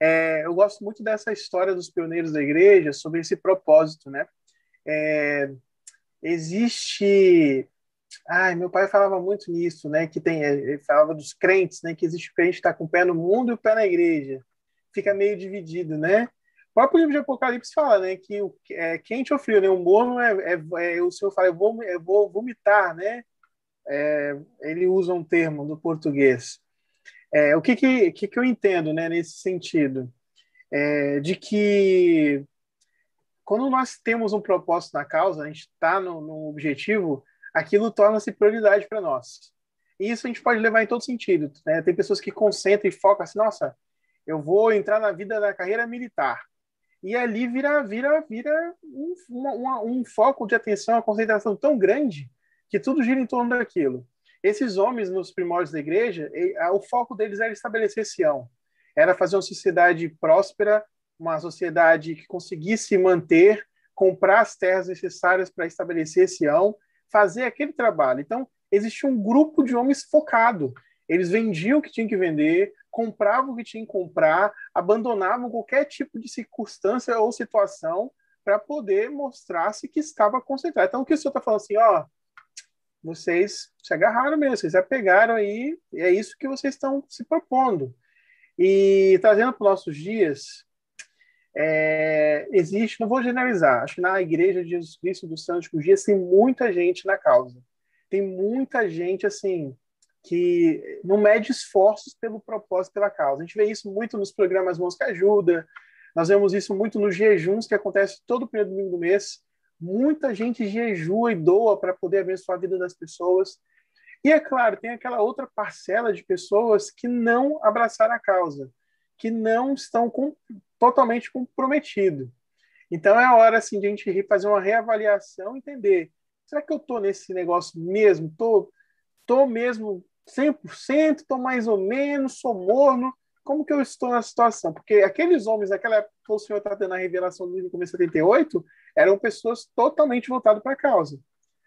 [SPEAKER 2] É, eu gosto muito dessa história dos pioneiros da igreja sobre esse propósito, né? É, existe, ai, meu pai falava muito nisso, né? Que tem, ele falava dos crentes, né? Que existe o crente que está com o pé no mundo e o pé na igreja, fica meio dividido, né? O próprio livro de Apocalipse fala, né? Que o é, quente ou frio, né? O morno é, é, é o Senhor fala, eu vou, eu vou vomitar, né? É, ele usa um termo do português. É, o que, que, que, que eu entendo né, nesse sentido? É, de que quando nós temos um propósito na causa, a gente está no, objetivo, aquilo torna-se prioridade para nós. E isso a gente pode levar em todo sentido. Né? Tem pessoas que concentram e focam assim, nossa, eu vou entrar na vida da carreira militar. E ali vira, vira, vira um, uma, um foco de atenção, uma concentração tão grande que tudo gira em torno daquilo. Esses homens, nos primórdios da igreja, o foco deles era estabelecer Sião. Era fazer uma sociedade próspera, uma sociedade que conseguisse manter, comprar as terras necessárias para estabelecer Sião, fazer aquele trabalho. Então, existia um grupo de homens focado. Eles vendiam o que tinham que vender, compravam o que tinham que comprar, abandonavam qualquer tipo de circunstância ou situação para poder mostrar-se que estava concentrado. Então, o que o senhor está falando assim, ó, vocês se agarraram mesmo, vocês apegaram aí, e é isso que vocês estão se propondo. E trazendo para os nossos dias, é, existe, não vou generalizar, acho que na Igreja de Jesus Cristo dos Santos Dias tem muita gente na causa. Tem muita gente, assim, que não mede esforços pelo propósito, pela causa. A gente vê isso muito nos programas Mãos que Ajuda, nós vemos isso muito nos jejuns que acontece todo primeiro domingo do mês, Muita gente jejua e doa para poder abençoar a vida das pessoas. E é claro, tem aquela outra parcela de pessoas que não abraçaram a causa, que não estão com, totalmente comprometidos. Então é a hora assim, de a gente fazer uma reavaliação, entender: será que eu estou nesse negócio mesmo? Tô, tô mesmo 100%? Estou mais ou menos? Sou morno? Como que eu estou na situação? Porque aqueles homens, naquela época que o Senhor está tendo a revelação livro começo 78, eram pessoas totalmente voltadas para a causa.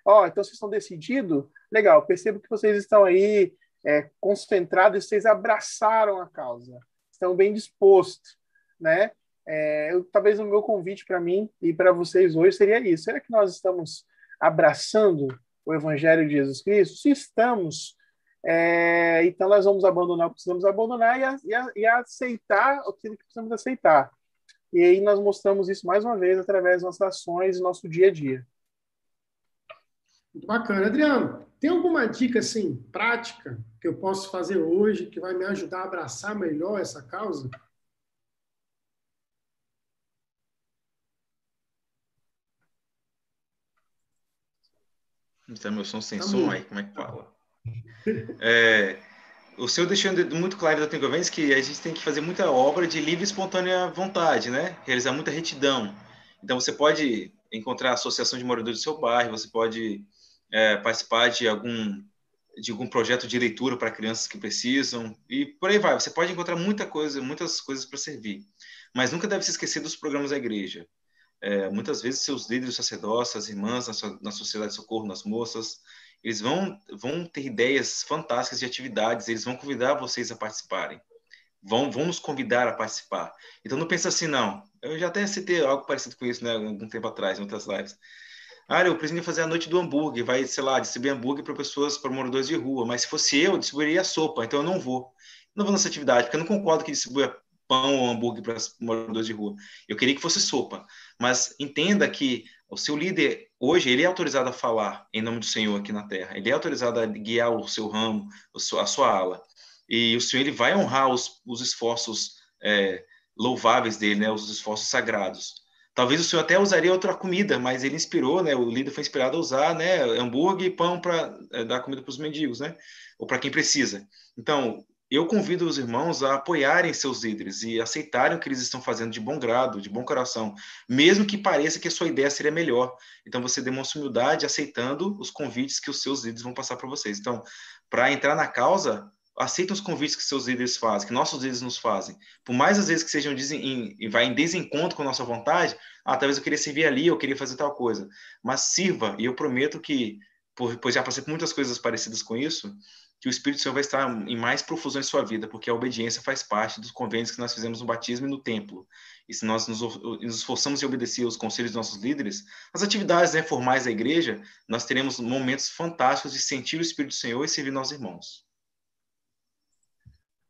[SPEAKER 2] Ó, oh, então vocês estão decididos? Legal, percebo que vocês estão aí é, concentrados, vocês abraçaram a causa, estão bem dispostos, né? É, eu, talvez o meu convite para mim e para vocês hoje seria isso. Será que nós estamos abraçando o Evangelho de Jesus Cristo? Se estamos, é, então nós vamos abandonar o que precisamos abandonar e, a, e, a, e aceitar aquilo que precisamos aceitar. E aí nós mostramos isso mais uma vez através das nossas ações e nosso dia a dia.
[SPEAKER 1] Muito bacana. Adriano, tem alguma dica assim, prática, que eu posso fazer hoje que vai me ajudar a abraçar melhor essa causa?
[SPEAKER 3] Então, meu som sem tá som aí, como é que fala? É, o senhor deixou muito claro da Tengovens que a gente tem que fazer muita obra de livre e espontânea vontade, né? Realizar muita retidão. Então, você pode encontrar a associação de moradores do seu bairro, você pode é, participar de algum de algum projeto de leitura para crianças que precisam e por aí vai. Você pode encontrar muita coisa, muitas coisas para servir, mas nunca deve se esquecer dos programas da igreja. É, muitas vezes seus líderes sacerdotes, as irmãs na, na sociedade de socorro, nas moças, eles vão vão ter ideias fantásticas de atividades, eles vão convidar vocês a participarem. Vão, vão nos convidar a participar. Então não pensa assim, não. Eu já até citei algo parecido com isso, né, algum tempo atrás, em outras lives. Ah, eu preciso fazer a noite do hambúrguer, vai, sei lá, distribuir hambúrguer para pessoas, para moradores de rua. Mas se fosse eu, distribuiria sopa, então eu não vou. Não vou nessa atividade, porque eu não concordo que distribua pão ou hambúrguer para moradores de rua. Eu queria que fosse sopa. Mas entenda que o seu líder, hoje, ele é autorizado a falar em nome do Senhor aqui na terra. Ele é autorizado a guiar o seu ramo, a sua ala. E o Senhor, ele vai honrar os, os esforços é, louváveis dele, né? Os esforços sagrados. Talvez o senhor até usaria outra comida, mas ele inspirou, né? O líder foi inspirado a usar, né? Hambúrguer e pão para é, dar comida para os mendigos, né? Ou para quem precisa. Então, eu convido os irmãos a apoiarem seus líderes e aceitarem o que eles estão fazendo de bom grado, de bom coração, mesmo que pareça que a sua ideia seria melhor. Então, você demonstra humildade aceitando os convites que os seus líderes vão passar para vocês. Então, para entrar na causa, aceitam os convites que seus líderes fazem, que nossos líderes nos fazem. Por mais às vezes que sejam em, vai em desencontro com a nossa vontade, ah, talvez eu queria servir ali, eu queria fazer tal coisa. Mas sirva, e eu prometo que, pois já passei por muitas coisas parecidas com isso, que o Espírito Santo vai estar em mais profusão em sua vida, porque a obediência faz parte dos convênios que nós fizemos no batismo e no templo. E se nós nos, esforçamos em obedecer aos conselhos dos nossos líderes, as atividades né, formais da igreja, nós teremos momentos fantásticos de sentir o Espírito do Senhor e servir nossos irmãos.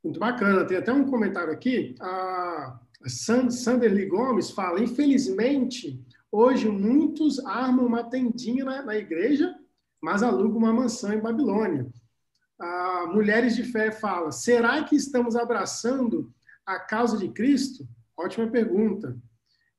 [SPEAKER 1] Muito bacana. Tem até um comentário aqui. A Sanderly Gomes fala: infelizmente, hoje muitos armam uma tendinha na, na igreja, mas alugam uma mansão em Babilônia. A Mulheres de Fé fala: será que estamos abraçando a causa de Cristo? Ótima pergunta.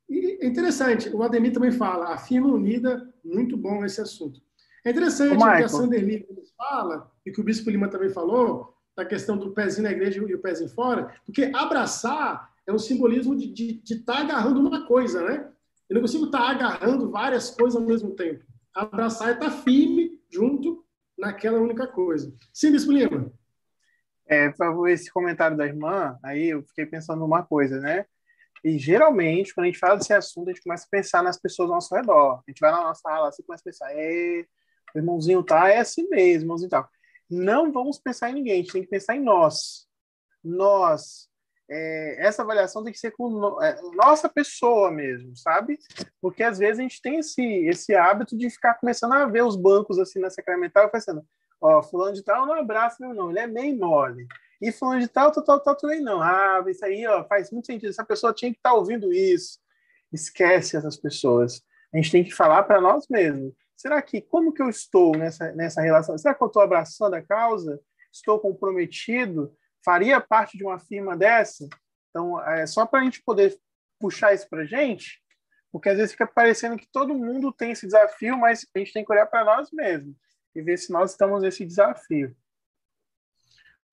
[SPEAKER 1] E é interessante, o Ademir também fala, a firma unida, muito bom esse assunto. É interessante o que a Sanderly fala, e que o Bispo Lima também falou, da questão do pezinho na igreja e o pezinho fora, porque abraçar é um simbolismo de estar tá agarrando uma coisa, né? Eu não consigo estar tá agarrando várias coisas ao mesmo tempo. Abraçar é estar tá firme junto naquela única coisa. Sim, Bispo Lima.
[SPEAKER 2] É, esse comentário da irmã, aí eu fiquei pensando numa coisa, né? E geralmente, quando a gente fala desse assunto, a gente começa a pensar nas pessoas ao nosso redor. A gente vai na nossa sala, assim, começa a pensar, é, o irmãozinho tá, é assim mesmo, irmãozinho tal não vamos pensar em ninguém, a gente tem que pensar em nós. Nós. É, essa avaliação tem que ser com no, é, nossa pessoa mesmo, sabe? Porque às vezes a gente tem esse, esse hábito de ficar começando a ver os bancos assim na sacramental e pensando, ó, fulano de tal não abraça meu não, ele é meio mole. E fulano de tal, tal, tal, tal, também não. Ah, isso aí ó, faz muito sentido, essa pessoa tinha que estar tá ouvindo isso. Esquece essas pessoas. A gente tem que falar para nós mesmos será que como que eu estou nessa, nessa relação? Será que eu estou abraçando a causa? Estou comprometido? Faria parte de uma firma dessa? Então, é só para a gente poder puxar isso para a gente, porque às vezes fica parecendo que todo mundo tem esse desafio, mas a gente tem que olhar para nós mesmos e ver se nós estamos nesse desafio.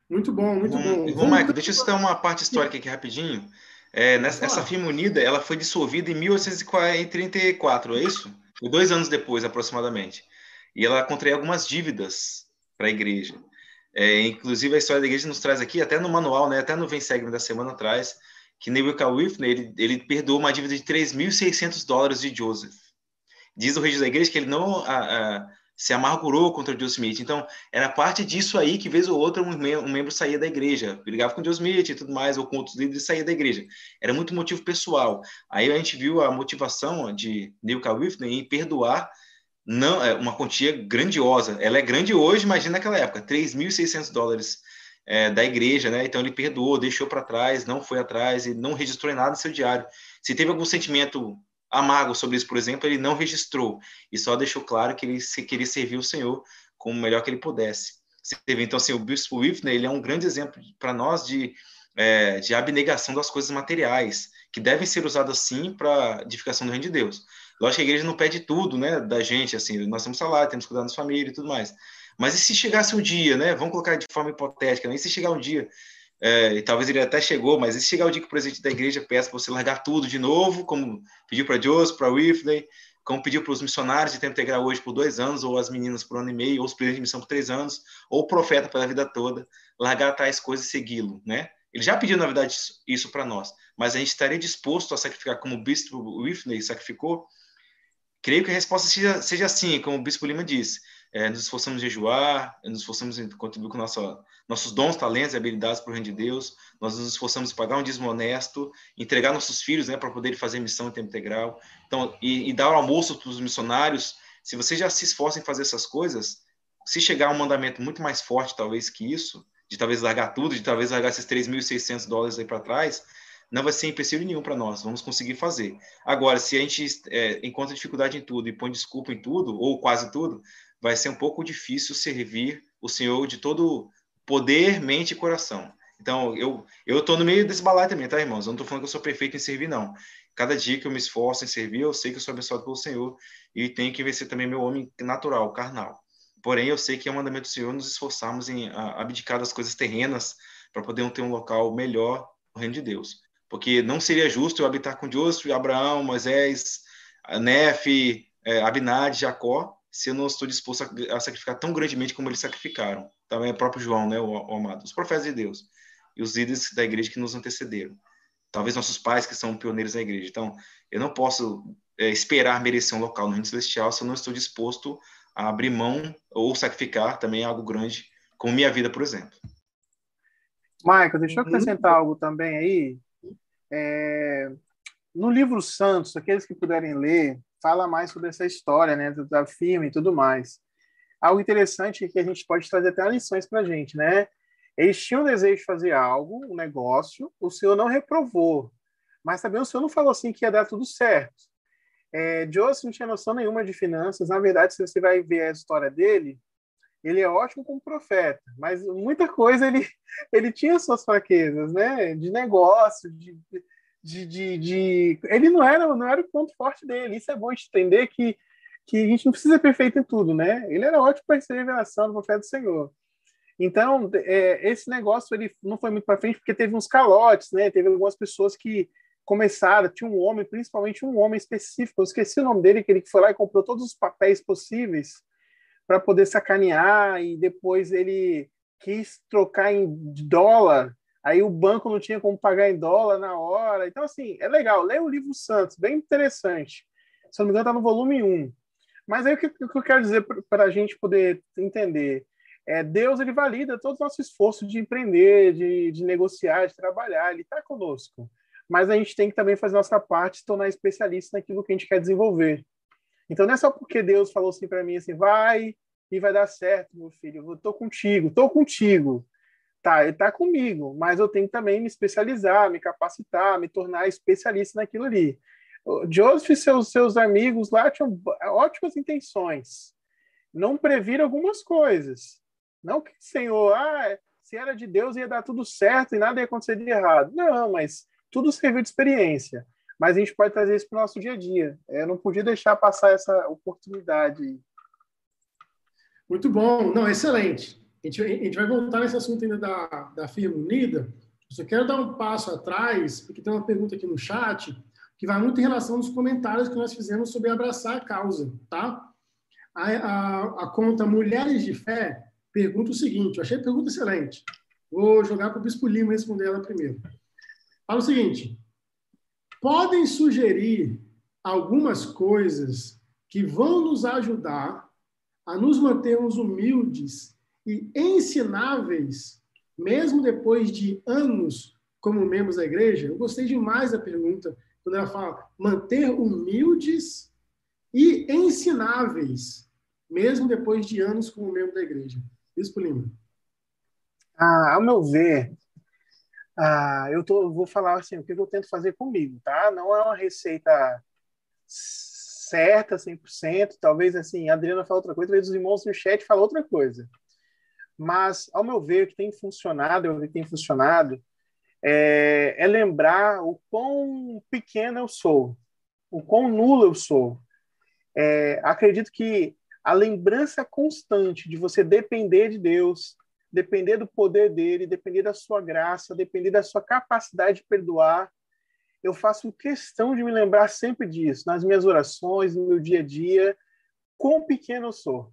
[SPEAKER 1] Muito bom, muito bom.
[SPEAKER 3] Bom, Michael, deixa eu citar uma parte histórica aqui rapidinho. É, nessa, essa firma unida, ela foi dissolvida em 1834, é isso? Foi dois anos depois, aproximadamente. E ela contraiu algumas dívidas para a igreja. É, inclusive, a história da igreja nos traz aqui, até no manual, né, até no Vem Segue da semana atrás, que Nebuchadnezzar Whitney, ele, ele perdoou uma dívida de 3.600 dólares de Joseph. Diz o registro da igreja que ele não a, a, se amargurou contra Joe Smith. Então, era parte disso aí que, vez ou outra, um, um membro saía da igreja, brigava com Joe Smith e tudo mais, ou com outros líderes saía da igreja. Era muito motivo pessoal. Aí a gente viu a motivação de Neil Whitney em perdoar não, é uma quantia grandiosa. Ela é grande hoje, imagina naquela época, 3.600 dólares é, da igreja, né? Então ele perdoou, deixou para trás, não foi atrás e não registrou em nada no seu diário. Se teve algum sentimento amargo sobre isso, por exemplo, ele não registrou e só deixou claro que ele queria servir o Senhor como melhor que ele pudesse. Então, assim, o Bispo Whitney, ele é um grande exemplo para nós de, é, de abnegação das coisas materiais, que devem ser usadas, sim, para edificação do reino de Deus. Lógico que a igreja não pede tudo, né, da gente, assim, nós temos salário, temos que cuidar da família e tudo mais. Mas e se chegasse um dia, né? Vamos colocar de forma hipotética, né? E se chegar um dia, é, e talvez ele até chegou, mas e se chegar o dia que o presidente da igreja peça para você largar tudo de novo, como pediu para Joseph, para Whitney, como pediu para os missionários de tempo integral hoje por dois anos, ou as meninas por um ano e meio, ou os presidentes de missão por três anos, ou o profeta pela vida toda, largar tais coisas e segui-lo, né? Ele já pediu, na verdade, isso para nós, mas a gente estaria disposto a sacrificar como o bispo Whitney sacrificou? Creio que a resposta seja, seja sim, como o bispo Lima disse. É, nos esforçamos em jejuar, nos esforçamos em contribuir com nossa, nossos dons, talentos e habilidades para o reino de Deus, nós nos esforçamos em pagar um dízimo honesto, entregar nossos filhos né, para poder fazer missão em tempo integral, então, e, e dar o almoço para os missionários. Se você já se esforça em fazer essas coisas, se chegar a um mandamento muito mais forte, talvez, que isso, de talvez largar tudo, de talvez largar esses 3.600 dólares aí para trás, não vai ser empecilho nenhum para nós, vamos conseguir fazer. Agora, se a gente é, encontra dificuldade em tudo e põe desculpa em tudo, ou quase tudo, vai ser um pouco difícil servir o Senhor de todo poder, mente e coração. Então, eu eu estou no meio desse balaio também, tá, irmãos? Eu não estou falando que eu sou perfeito em servir, não. Cada dia que eu me esforço em servir, eu sei que eu sou abençoado pelo Senhor e tenho que vencer também meu homem natural, carnal. Porém, eu sei que é um mandamento do Senhor nos esforçarmos em abdicar das coisas terrenas para poder ter um local melhor no reino de Deus. Porque não seria justo eu habitar com José, Abraão, Moisés, Nefe, é, Abinad, Jacó, se eu não estou disposto a, a sacrificar tão grandemente como eles sacrificaram. Também é o próprio João, né, o, o amado, os profetas de Deus e os líderes da igreja que nos antecederam. Talvez nossos pais que são pioneiros da igreja. Então, eu não posso é, esperar merecer um local no reino celestial se eu não estou disposto a abrir mão ou sacrificar também algo grande, como minha vida, por exemplo.
[SPEAKER 2] Michael, deixa eu uhum. acrescentar uhum. algo também aí. É, no livro Santos, aqueles que puderem ler, fala mais sobre essa história, né, da firma e tudo mais. Algo interessante é que a gente pode trazer até lições para a gente, né? Eles tinham o desejo de fazer algo, um negócio, o Senhor não reprovou, mas também o Senhor não falou assim que ia dar tudo certo. É, Joseph não tinha noção nenhuma de finanças. Na verdade, se você vai ver a história dele, ele é ótimo como profeta, mas muita coisa ele, ele tinha suas fraquezas, né? De negócio, de, de, de, de, ele não era não era o ponto forte dele. Isso é bom de entender que que a gente não precisa ser perfeito em tudo, né? Ele era ótimo para receber revelação do profeta do Senhor. Então, é, esse negócio ele não foi muito para frente porque teve uns calotes, né? Teve algumas pessoas que começaram, tinha um homem, principalmente um homem específico, eu esqueci o nome dele, que ele foi lá e comprou todos os papéis possíveis para poder sacanear e depois ele quis trocar em dólar aí o banco não tinha como pagar em dólar na hora. Então, assim, é legal. Leia o livro Santos, bem interessante. Se não me engano, está no volume 1. Mas aí o que, o que eu quero dizer para a gente poder entender? É, Deus ele valida todo o nosso esforço de empreender, de, de negociar, de trabalhar, ele está conosco. Mas a gente tem que também fazer nossa parte, se tornar especialista naquilo que a gente quer desenvolver. Então não é só porque Deus falou assim para mim assim, vai e vai dar certo, meu filho, eu estou contigo, estou contigo. Tá, ele está comigo, mas eu tenho que também me especializar, me capacitar, me tornar especialista naquilo ali. O Joseph e seus, seus amigos lá tinham ótimas intenções. Não previram algumas coisas. Não que o Senhor, ah, se era de Deus ia dar tudo certo e nada ia acontecer de errado. Não, mas tudo serviu de experiência. Mas a gente pode trazer isso para o nosso dia a dia. Eu não podia deixar passar essa oportunidade.
[SPEAKER 1] Muito bom. Não, excelente. A gente, a gente vai voltar nesse assunto ainda da, da firma unida. Eu só quero dar um passo atrás, porque tem uma pergunta aqui no chat que vai muito em relação aos comentários que nós fizemos sobre abraçar a causa, tá? A, a, a conta Mulheres de Fé pergunta o seguinte, eu achei a pergunta excelente. Vou jogar para o Bispo Lima responder ela primeiro. Fala o seguinte, podem sugerir algumas coisas que vão nos ajudar a nos mantermos humildes e ensináveis, mesmo depois de anos como membros da igreja? Eu gostei demais da pergunta, quando ela fala manter humildes e ensináveis, mesmo depois de anos como membro da igreja. Bispo Lima.
[SPEAKER 2] Ah, ao meu ver, ah, eu tô, vou falar assim, o que eu tento fazer comigo, tá? Não é uma receita certa, 100%, talvez assim, a Adriana fala outra coisa, talvez os irmãos no chat falam outra coisa. Mas, ao meu ver, o que tem funcionado, o que tem funcionado, é, é, lembrar o quão pequeno eu sou, o quão nulo eu sou. É, acredito que a lembrança constante de você depender de Deus, depender do poder dele, depender da sua graça, depender da sua capacidade de perdoar. Eu faço questão de me lembrar sempre disso, nas minhas orações, no meu dia a dia, quão pequeno eu sou.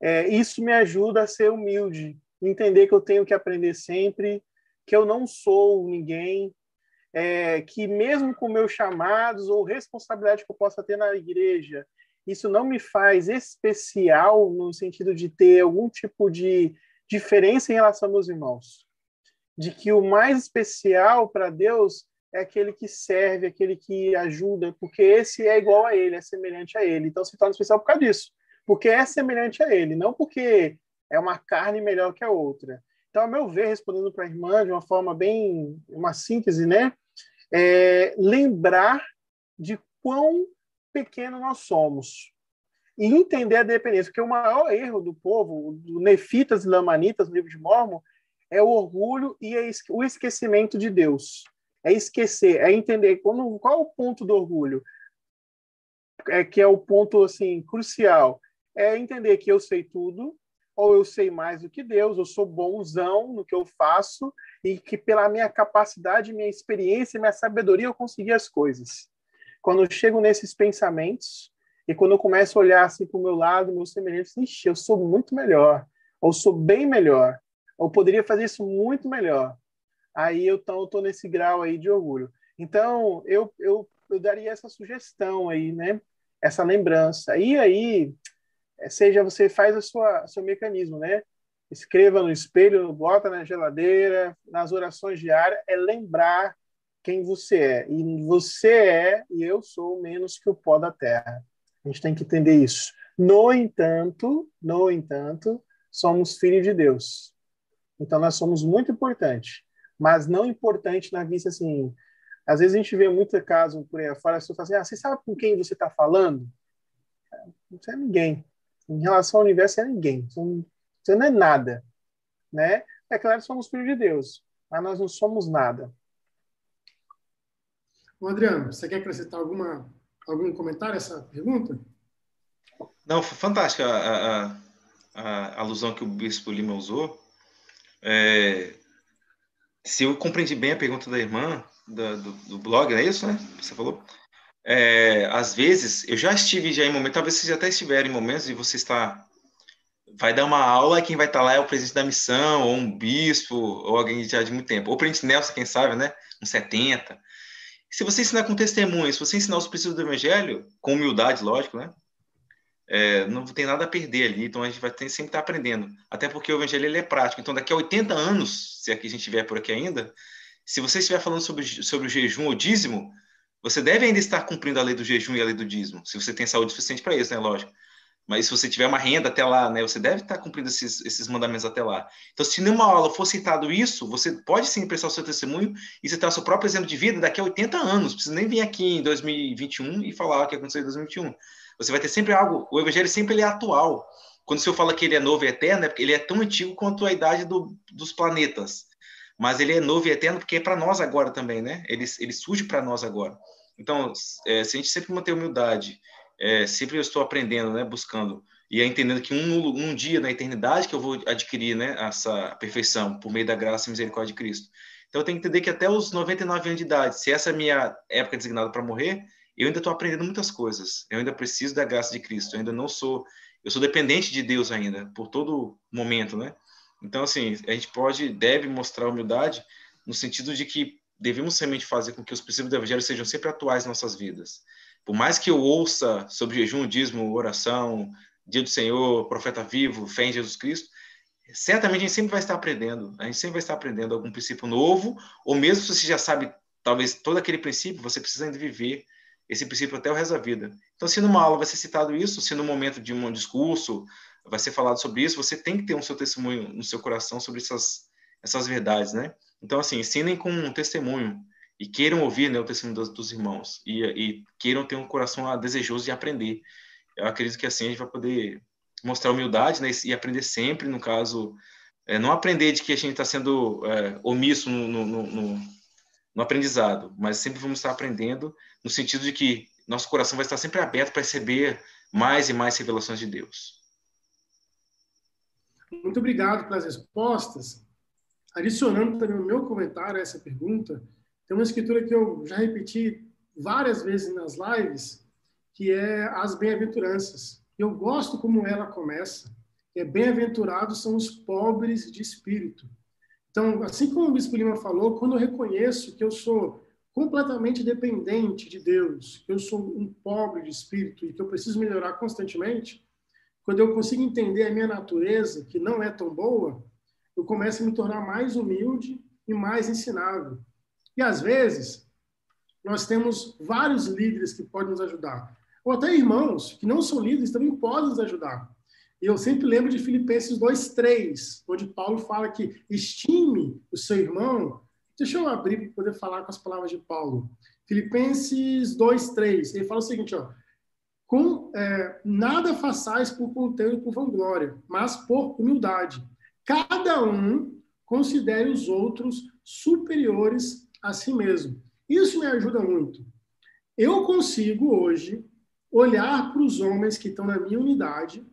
[SPEAKER 2] É, isso me ajuda a ser humilde, entender que eu tenho que aprender sempre, que eu não sou ninguém, é, que mesmo com meus chamados ou responsabilidade que eu possa ter na igreja, isso não me faz especial no sentido de ter algum tipo de diferença em relação aos irmãos. De que o mais especial para Deus é aquele que serve, aquele que ajuda, porque esse é igual a ele, é semelhante a ele. Então se torna especial por causa disso, porque é semelhante a ele, não porque é uma carne melhor que a outra. Então, a meu ver, respondendo para a irmã de uma forma bem, uma síntese, né? É lembrar de quão pequeno nós somos e entender a dependência, porque o maior erro do povo, do Nefitas e Lamanitas, no livro de Mormon, é o orgulho e o esquecimento de Deus. É esquecer, é entender quando, qual é o ponto do orgulho, é que é o ponto assim crucial, é entender que eu sei tudo, ou eu sei mais do que Deus, eu sou bonzão no que eu faço e que pela minha capacidade, minha experiência, minha sabedoria eu consegui as coisas. Quando eu chego nesses pensamentos e quando eu começo a olhar assim para o meu lado, meus semelhantes, ixi, eu sou muito melhor, ou sou bem melhor, ou poderia fazer isso muito melhor. Aí eu estou nesse grau aí de orgulho. Então, eu, eu, eu daria essa sugestão aí, né? Essa lembrança. E aí, é, seja você faz sua seu mecanismo, né? Escreva no espelho, bota na geladeira, nas orações diárias, é lembrar quem você é. E você é, e eu sou, menos que o pó da terra. A gente tem que entender isso. No entanto, no entanto, somos filhos de Deus. Então nós somos muito importantes, mas não importante na vista assim. Às vezes a gente vê muito caso por aí fora, as pessoas falam assim: ah, você sabe com quem você está falando? Você é ninguém. Em relação ao universo, você é ninguém. Você não é nada. Né? É claro que somos filhos de Deus, mas nós não somos nada.
[SPEAKER 1] Adriano, você quer acrescentar alguma, algum comentário a essa pergunta?
[SPEAKER 3] Não, fantástica a, a, a, alusão que o Bispo Lima usou. É, se eu compreendi bem a pergunta da irmã da, do, do, blog, é isso, né? Você falou? É, às vezes, eu já estive já em momentos, talvez vocês até estiverem em momentos e você está vai dar uma aula e quem vai estar lá é o presidente da missão, ou um bispo, ou alguém já de muito tempo. Ou o presidente Nelson, quem sabe, né? Uns 70 se você ensinar com testemunho, se você ensinar os princípios do evangelho, com humildade, lógico, né? É, não tem nada a perder ali, então a gente vai ter, sempre estar aprendendo. Até porque o evangelho ele é prático. Então, daqui a 80 anos, se aqui a gente estiver por aqui ainda, se você estiver falando sobre, sobre o jejum ou dízimo, você deve ainda estar cumprindo a lei do jejum e a lei do dízimo, se você tem saúde suficiente para isso, né? Lógico. Mas se você tiver uma renda até lá, né, você deve estar cumprindo esses, esses mandamentos até lá. Então, se numa aula for citado isso, você pode sim prestar o seu testemunho e citar o seu próprio exemplo de vida daqui a 80 anos. Precisa nem vir aqui em 2021 e falar o que aconteceu em 2021. Você vai ter sempre algo. O evangelho sempre ele é atual. Quando o senhor fala que ele é novo e eterno, é porque ele é tão antigo quanto a idade do, dos planetas. Mas ele é novo e eterno porque é para nós agora também, né? Ele, ele surge para nós agora. Então, é, se a gente sempre manter humildade é, sempre eu estou aprendendo, né, buscando e é entendendo que um, um dia na eternidade que eu vou adquirir, né, essa perfeição por meio da graça e misericórdia de Cristo. Então eu tenho que entender que até os 99 anos de idade, se essa é a minha época designada para morrer, eu ainda estou aprendendo muitas coisas. Eu ainda preciso da graça de Cristo. Eu ainda não sou, eu sou dependente de Deus ainda por todo momento, né? Então assim, a gente pode, deve mostrar humildade no sentido de que devemos realmente fazer com que os princípios do Evangelho sejam sempre atuais em nossas vidas por mais que eu ouça sobre jejum, dízimo, oração, dia do Senhor, profeta vivo, fé em Jesus Cristo, certamente a gente sempre vai estar aprendendo, a gente sempre vai estar aprendendo algum princípio novo, ou mesmo se você já sabe, talvez, todo aquele princípio, você precisa ainda viver esse princípio até o resto da vida. Então, se numa aula vai ser citado isso, se no momento de um discurso vai ser falado sobre isso, você tem que ter um seu testemunho no seu coração sobre essas, essas verdades, né? Então, assim, ensinem com um testemunho, e queiram ouvir né, o testemunho dos, dos irmãos e, e, queiram ter um coração desejoso de aprender. Eu acredito que assim a gente vai poder mostrar humildade né, e aprender sempre, no caso, é, não aprender de que a gente está sendo é, omisso no, no, no, no, aprendizado, mas sempre vamos estar aprendendo no sentido de que nosso coração vai estar sempre aberto para receber mais e mais revelações de Deus.
[SPEAKER 1] Muito obrigado pelas respostas. Adicionando também o meu comentário a essa pergunta, tem uma escritura que eu já repeti várias vezes nas lives, que é as bem-aventuranças. Eu gosto como ela começa, é bem-aventurados são os pobres de espírito. Então, assim como o Bispo Lima falou, quando eu reconheço que eu sou completamente dependente de Deus, que eu sou um pobre de espírito e que eu preciso melhorar constantemente, quando eu consigo entender a minha natureza, que não é tão boa, eu começo a me tornar mais humilde e mais ensinável. E às vezes, nós temos vários líderes que podem nos ajudar, ou até irmãos que não são líderes também podem nos ajudar. E eu sempre lembro de Filipenses 2:3, onde Paulo fala que estime o seu irmão. Deixa eu abrir para poder falar com as palavras de Paulo. Filipenses 2:3, ele fala o seguinte, ó: com é, nada façais por conteúdo e por vanglória, mas por humildade. Cada um considere os outros superiores a si mesmo. Isso me ajuda muito. Eu consigo hoje olhar para os homens que estão na minha unidade,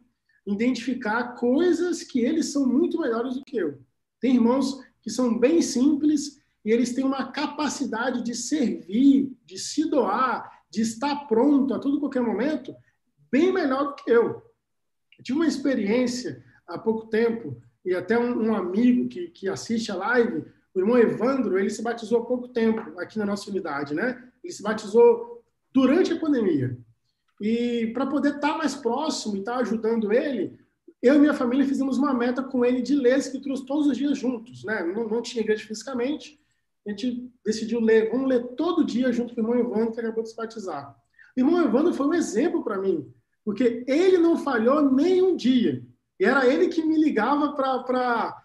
[SPEAKER 1] identificar coisas que eles são muito melhores do que eu. Tem irmãos que são bem simples e eles têm uma capacidade de servir, de se doar, de estar pronto a todo qualquer momento, bem melhor do que eu. Eu tive uma experiência há pouco tempo, e até um, um amigo que, que assiste a live, o irmão Evandro, ele se batizou há pouco tempo aqui na nossa unidade, né? Ele se batizou durante a pandemia. E para poder estar tá mais próximo e estar tá ajudando ele, eu e minha família fizemos uma meta com ele de ler escrituras todos os dias juntos, né? Não, não tinha igreja fisicamente, a gente decidiu ler, vamos ler todo dia junto com o irmão Evandro, que acabou de se batizar. O irmão Evandro foi um exemplo para mim, porque ele não falhou nem um dia. E era ele que me ligava para.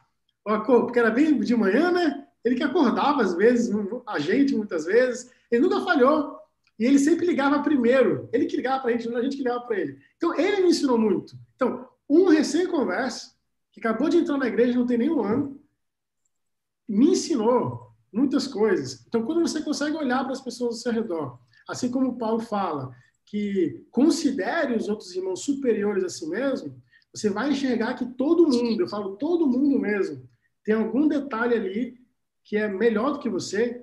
[SPEAKER 1] Porque era bem de manhã, né? Ele que acordava às vezes, a gente muitas vezes. Ele nunca falhou. E ele sempre ligava primeiro. Ele que ligava para a gente, não a gente que ligava para ele. Então, ele me ensinou muito. Então, um recém-converso, que acabou de entrar na igreja, não tem nem um ano, me ensinou muitas coisas. Então, quando você consegue olhar para as pessoas ao seu redor, assim como Paulo fala, que considere os outros irmãos superiores a si mesmo, você vai enxergar que todo mundo, eu falo todo mundo mesmo, tem algum detalhe ali que é melhor do que você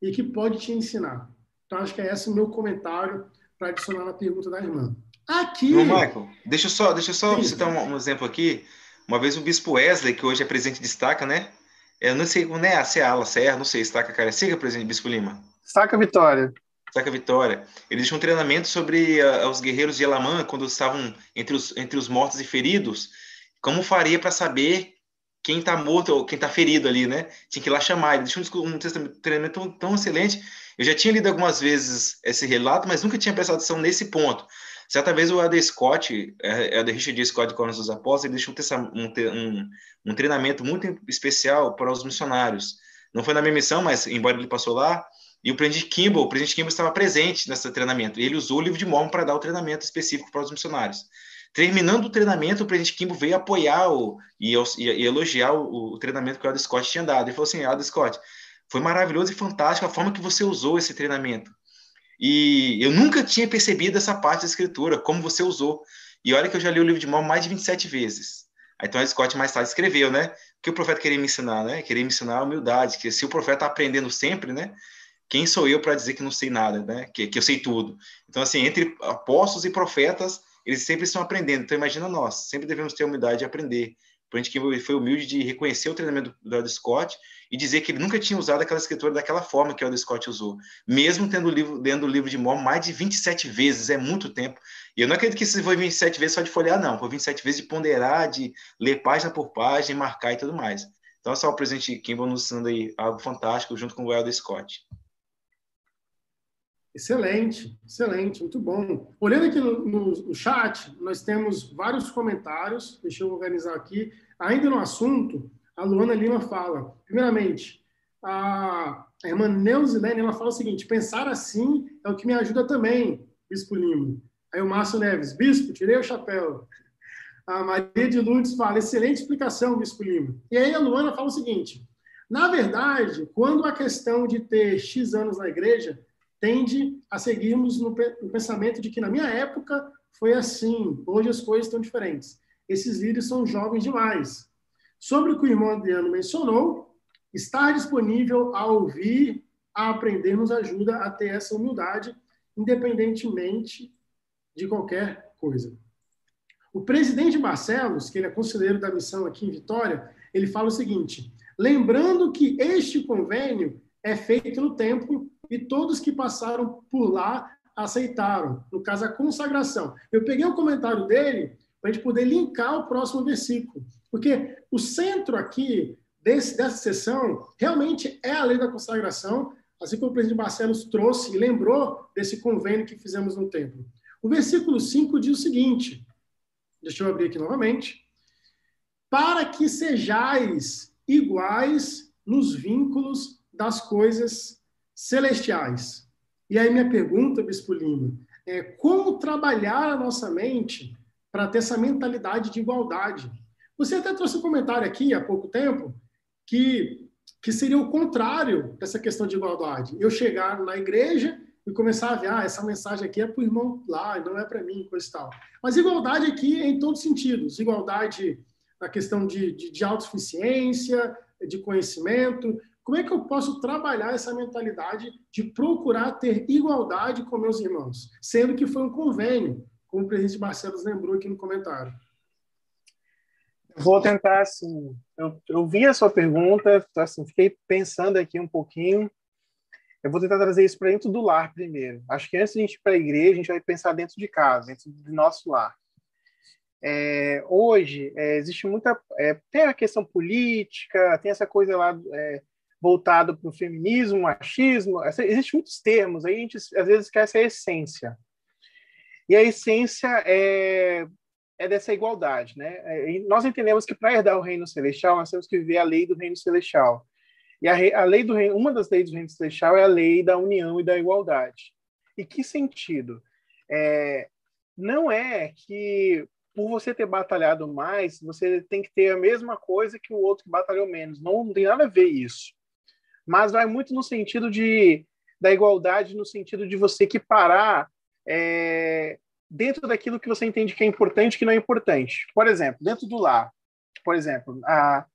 [SPEAKER 1] e que pode te ensinar. Então, acho que é esse o meu comentário para adicionar na pergunta da irmã.
[SPEAKER 3] Aqui. Ô, Michael, deixa eu só, deixa eu só citar um, um exemplo aqui. Uma vez o bispo Wesley, que hoje é presidente de destaca, né? Eu não sei, não é, se é ala, se é, não sei, Estaca Cariacica, presidente Bispo Lima?
[SPEAKER 2] Estaca Vitória.
[SPEAKER 3] Estaca Vitória. Ele deixou um treinamento sobre uh, os guerreiros de Elamã, quando estavam entre os, entre os mortos e feridos, como faria para saber quem está morto ou quem está ferido ali, né? Tinha que ir lá chamar. Ele deixou um, um treinamento tão, tão excelente. Eu já tinha lido algumas vezes esse relato, mas nunca tinha prestado atenção nesse ponto. Certa vez o Ed Scott, é, Ed Richard Scott de Cornos dos Apóstolos, ele deixou um, um, um, treinamento muito especial para os missionários. Não foi na minha missão, mas embora ele passou lá, e o presidente Kimball, o presidente Kimball estava presente nesse treinamento. Ele usou o livro de Mormon para dar o treinamento específico para os missionários. Terminando o treinamento, o presidente Kimball veio apoiar o, e, e elogiar o, o, treinamento que o Ed Scott tinha dado. Ele falou assim: Ed Scott, foi maravilhoso e fantástico a forma que você usou esse treinamento. E eu nunca tinha percebido essa parte da escritura, como você usou. E olha que eu já li o livro de Mó mais de 27 vezes. Então Scott mais tarde escreveu, né? O que o profeta queria me ensinar, né? Queria me ensinar a humildade, que se o profeta está aprendendo sempre, né? Quem sou eu para dizer que não sei nada, né? Que, que eu sei tudo. Então, assim, entre apóstolos e profetas, eles sempre estão aprendendo. Então, imagina nós, sempre devemos ter a humildade de aprender. Por gente que foi humilde de reconhecer o treinamento do Ed Scott e dizer que ele nunca tinha usado aquela escritura daquela forma que o Ed Scott usou, mesmo tendo o livro, lendo o livro de Mormon mais de 27 vezes, é muito tempo. E eu não acredito que isso foi 27 vezes só de folhear, não, foi 27 vezes de ponderar, de ler página por página, marcar e tudo mais. Então, só o presidente Kimball nos ensinando aí algo fantástico junto com o Ed Scott.
[SPEAKER 1] Excelente, excelente, muito bom. Olhando aqui no, no, no, chat, nós temos vários comentários, deixa eu organizar aqui. Ainda no assunto, a Luana Lima fala, primeiramente, a, irmã Neuzilene, ela fala o seguinte, pensar assim é o que me ajuda também, Bispo Lima. Aí o Márcio Neves, Bispo, tirei o chapéu. A Maria de Lourdes fala, excelente explicação, Bispo Lima. E aí a Luana fala o seguinte, na verdade, quando a questão de ter X anos na igreja tende a seguirmos no, pensamento de que, na minha época, foi assim. Hoje as coisas estão diferentes. Esses líderes são jovens demais. Sobre o que o irmão Adriano mencionou, estar disponível a ouvir, a aprender, nos ajuda a ter essa humildade, independentemente de qualquer coisa. O presidente Barcelos, que ele é conselheiro da missão aqui em Vitória, ele fala o seguinte: lembrando que este convênio é feito no tempo e todos que passaram por lá aceitaram, no caso a consagração. Eu peguei o comentário dele para a gente poder linkar o próximo versículo, porque o centro aqui desse, dessa sessão realmente é a lei da consagração, assim como o presidente Barcelos trouxe e lembrou desse convênio que fizemos no templo. O versículo 5 diz o seguinte: deixa eu abrir aqui novamente. Para que sejais iguais nos vínculos das coisas celestiais. E aí minha pergunta, Bispo Lima, é como trabalhar a nossa mente para ter essa mentalidade de igualdade? Você até trouxe um comentário aqui há pouco tempo que, que seria o contrário dessa questão de igualdade. Eu chegar na igreja e começar a ver, ah, essa mensagem aqui é para o irmão lá, não é para mim, coisa e tal. Mas igualdade aqui é em todos os sentidos. Igualdade na questão de, de, de autossuficiência, de conhecimento. Como é que eu posso trabalhar essa mentalidade de procurar ter igualdade com meus irmãos? Sendo que foi um convênio, como o presidente Marcelo lembrou aqui no comentário.
[SPEAKER 2] Vou tentar, assim, eu, eu vi a sua pergunta, assim, fiquei pensando aqui um pouquinho, eu vou tentar trazer isso para dentro do lar primeiro. Acho que antes de a gente ir para a igreja, a gente vai pensar dentro de casa, dentro do nosso lar. É, hoje, é, existe muita. É, tem a questão política, tem essa coisa lá voltada para o feminismo, machismo, existem muitos termos, aí a gente às vezes esquece a essência. E a essência é, é dessa igualdade. Né? É, nós entendemos que para herdar o reino celestial, nós temos que viver a lei do reino celestial. E a, a lei do reino, uma das leis do reino celestial é a lei da união e da igualdade. E que sentido? É, não é que por você ter batalhado mais, você tem que ter a mesma coisa que o outro que batalhou menos. Não, não tem nada a ver isso. Mas vai muito no sentido de da igualdade, no sentido de você equiparar é, dentro daquilo que você entende que é importante e que não é importante. Por exemplo, dentro do lar. Por exemplo, a,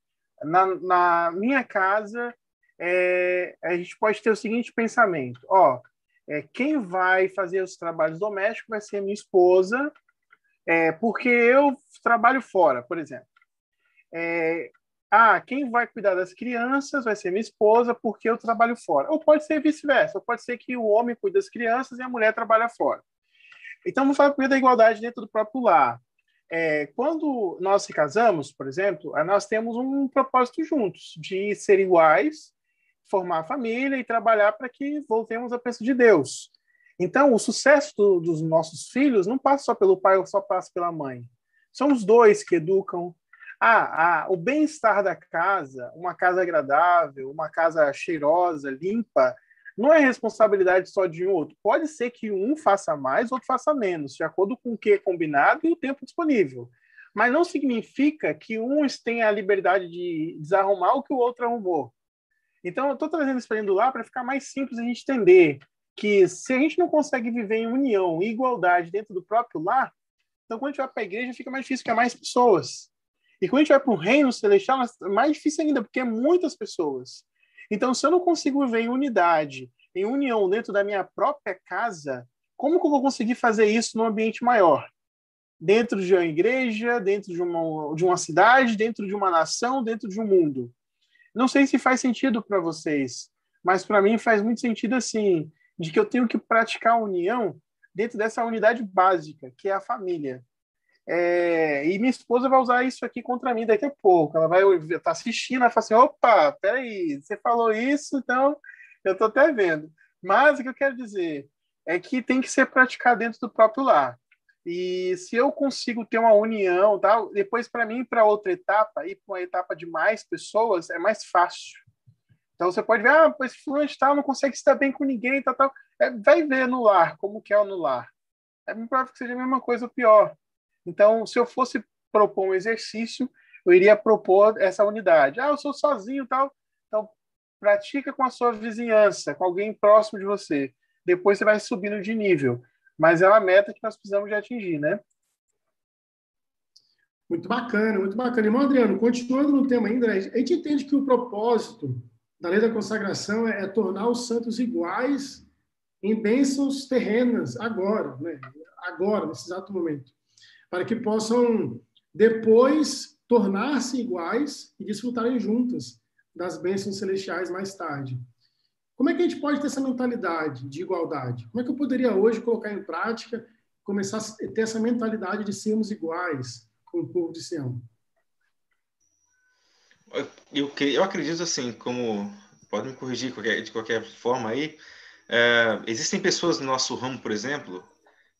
[SPEAKER 2] na, na minha casa, é, a gente pode ter o seguinte pensamento: ó, é, quem vai fazer os trabalhos domésticos vai ser a minha esposa, é, porque eu trabalho fora, por exemplo. Ah, quem vai cuidar das crianças vai ser minha esposa, porque eu trabalho fora. Ou pode ser vice-versa, pode ser que o homem cuide das crianças e a mulher trabalha fora. Então, vamos falar primeiro da igualdade dentro do próprio lar. É, quando nós se casamos, por exemplo, nós temos um propósito juntos, de ser iguais, formar família e trabalhar para que voltemos a preço de Deus. Então, o sucesso do, dos nossos filhos não passa só pelo pai ou só passa pela mãe. São os dois que educam. Ah, ah o bem-estar da casa, uma casa agradável, uma casa cheirosa, limpa, não é responsabilidade só de um outro. Pode ser que um faça mais, outro faça menos, de acordo com o que é combinado e o tempo disponível. Mas não significa que um tenha a liberdade de desarrumar o que o outro arrumou. Então, eu estou trazendo isso para lá para ficar mais simples a gente entender que se a gente não consegue viver em união e igualdade dentro do próprio lar, então quando a gente vai para a igreja fica mais difícil, é mais pessoas. E quando a gente vai para o reino celestial, é mais difícil ainda, porque é muitas pessoas. Então, se eu não consigo viver em unidade, em união dentro da minha própria casa, como que eu vou conseguir fazer isso num ambiente maior? Dentro de uma igreja, dentro de uma, de uma cidade, dentro de uma nação, dentro de um mundo. Não sei se faz sentido para vocês, mas para mim faz muito sentido assim, de que eu tenho que praticar a união dentro dessa unidade básica, que é a família. É, e minha esposa vai usar isso aqui contra mim daqui a pouco. Ela vai estar tá assistindo, e falar assim: opa, peraí, você falou isso, então eu estou até vendo. Mas o que eu quero dizer é que tem que ser praticado dentro do próprio lar. E se eu consigo ter uma união, tal, depois para mim para outra etapa, ir para uma etapa de mais pessoas é mais fácil. Então você pode ver, ah, esse fulano tal não consegue estar bem com ninguém, tal, tal. É, vai ver no lar como que é no lar. É muito provável que seja a mesma coisa ou pior. Então, se eu fosse propor um exercício, eu iria propor essa unidade. Ah, eu sou sozinho tal. Então, pratica com a sua vizinhança, com alguém próximo de você. Depois você vai subindo de nível. mas é uma meta que nós precisamos de atingir, né?
[SPEAKER 1] Muito bacana, muito bacana. Irmão Adriano, continuando no tema ainda, a gente entende que o propósito da lei da consagração é, é tornar os santos iguais em bênçãos terrenas, agora, né? agora, nesse exato momento, para que possam depois tornar-se iguais e desfrutarem juntas das bênçãos celestiais mais tarde. Como é que a gente pode ter essa mentalidade de igualdade? Como é que eu poderia hoje colocar em prática, começar a ter essa mentalidade de sermos iguais com o povo de Sião?
[SPEAKER 3] Eu, eu acredito assim, como pode me corrigir de qualquer, forma aí, é, existem pessoas no nosso ramo, por exemplo,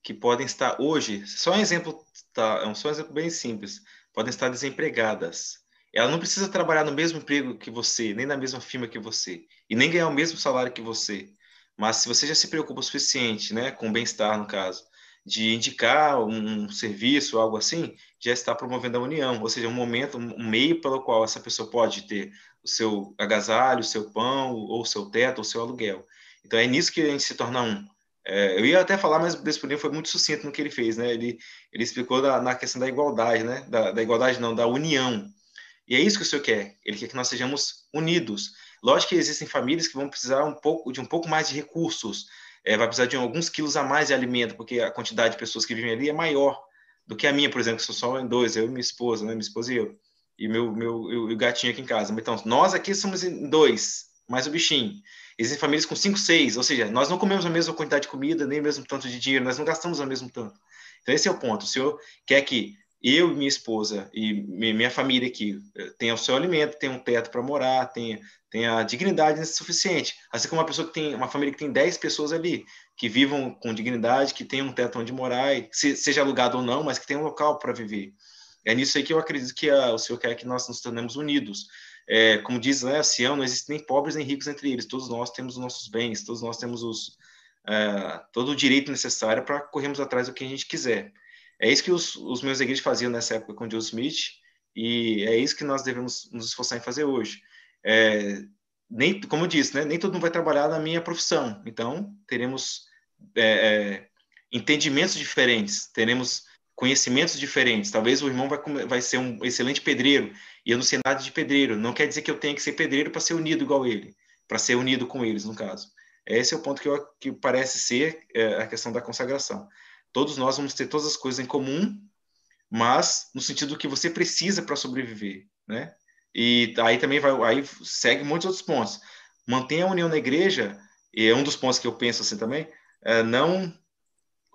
[SPEAKER 3] que podem estar hoje, só um exemplo, tá, é um só um exemplo bem simples, podem estar desempregadas. Ela não precisa trabalhar no mesmo emprego que você, nem na mesma firma que você, e nem ganhar o mesmo salário que você. Mas se você já se preocupa o suficiente, né, com bem-estar no caso, de indicar um serviço, algo assim, já está promovendo a união, ou seja, um momento, um meio pelo qual essa pessoa pode ter o seu agasalho, o seu pão, ou o seu teto, ou o seu aluguel. Então é nisso que a gente se torna um. É, eu ia até falar, mas o Desponinho foi muito sucinto no que ele fez, né? Ele, ele explicou da, na questão da igualdade, né? Da, da, igualdade não, da união. E é isso que o Senhor quer. Ele quer que nós sejamos unidos. Lógico que existem famílias que vão precisar um pouco de um pouco mais de recursos, é, vai precisar de alguns quilos a mais de alimento, porque a quantidade de pessoas que vivem ali é maior do que a minha, por exemplo, que sou só em dois, eu e minha esposa, né? Minha esposa e eu. E meu, meu, o gatinho aqui em casa. Então, nós aqui somos em dois, mais o bichinho. Existem famílias com cinco, seis, ou seja, nós não comemos a mesma quantidade de comida, nem o mesmo tanto de dinheiro, nós não gastamos o mesmo tanto. Então, esse é o ponto. O senhor quer que eu, minha esposa e minha família aqui eh, tenha o seu alimento, tenha um teto para morar, tenha, tenha dignidade suficiente. Assim como uma pessoa que tem uma família que tem 10 pessoas ali, que vivam com dignidade, que tenham um teto onde morar, e seja alugado ou não, mas que tenha um local para viver. É nisso aí que eu acredito que a, o Senhor quer que nós nos tornemos unidos. É, como diz né, Sião, não existem nem pobres nem ricos entre eles, todos nós temos os nossos bens, todos nós temos os, é, todo o direito necessário para corrermos atrás do que a gente quiser. É isso que os, os meus igrejas faziam nessa época com Joe Smith, e é isso que nós devemos nos esforçar em fazer hoje. É, nem, como eu disse, né, nem todo mundo vai trabalhar na minha profissão, então teremos é, é entendimentos diferentes, teremos conhecimentos diferentes. Talvez o irmão vai, vai ser um excelente pedreiro e eu não sei nada de pedreiro. Não quer dizer que eu tenha que ser pedreiro para ser unido igual ele, para ser unido com eles, no caso. Esse é o ponto que, eu, que parece ser é, a questão da consagração. Todos nós vamos ter todas as coisas em comum, mas no sentido que você precisa para sobreviver, né? E aí também vai, aí segue muitos outros pontos. Mantenha a união na igreja, e é um dos pontos que eu penso assim também, é não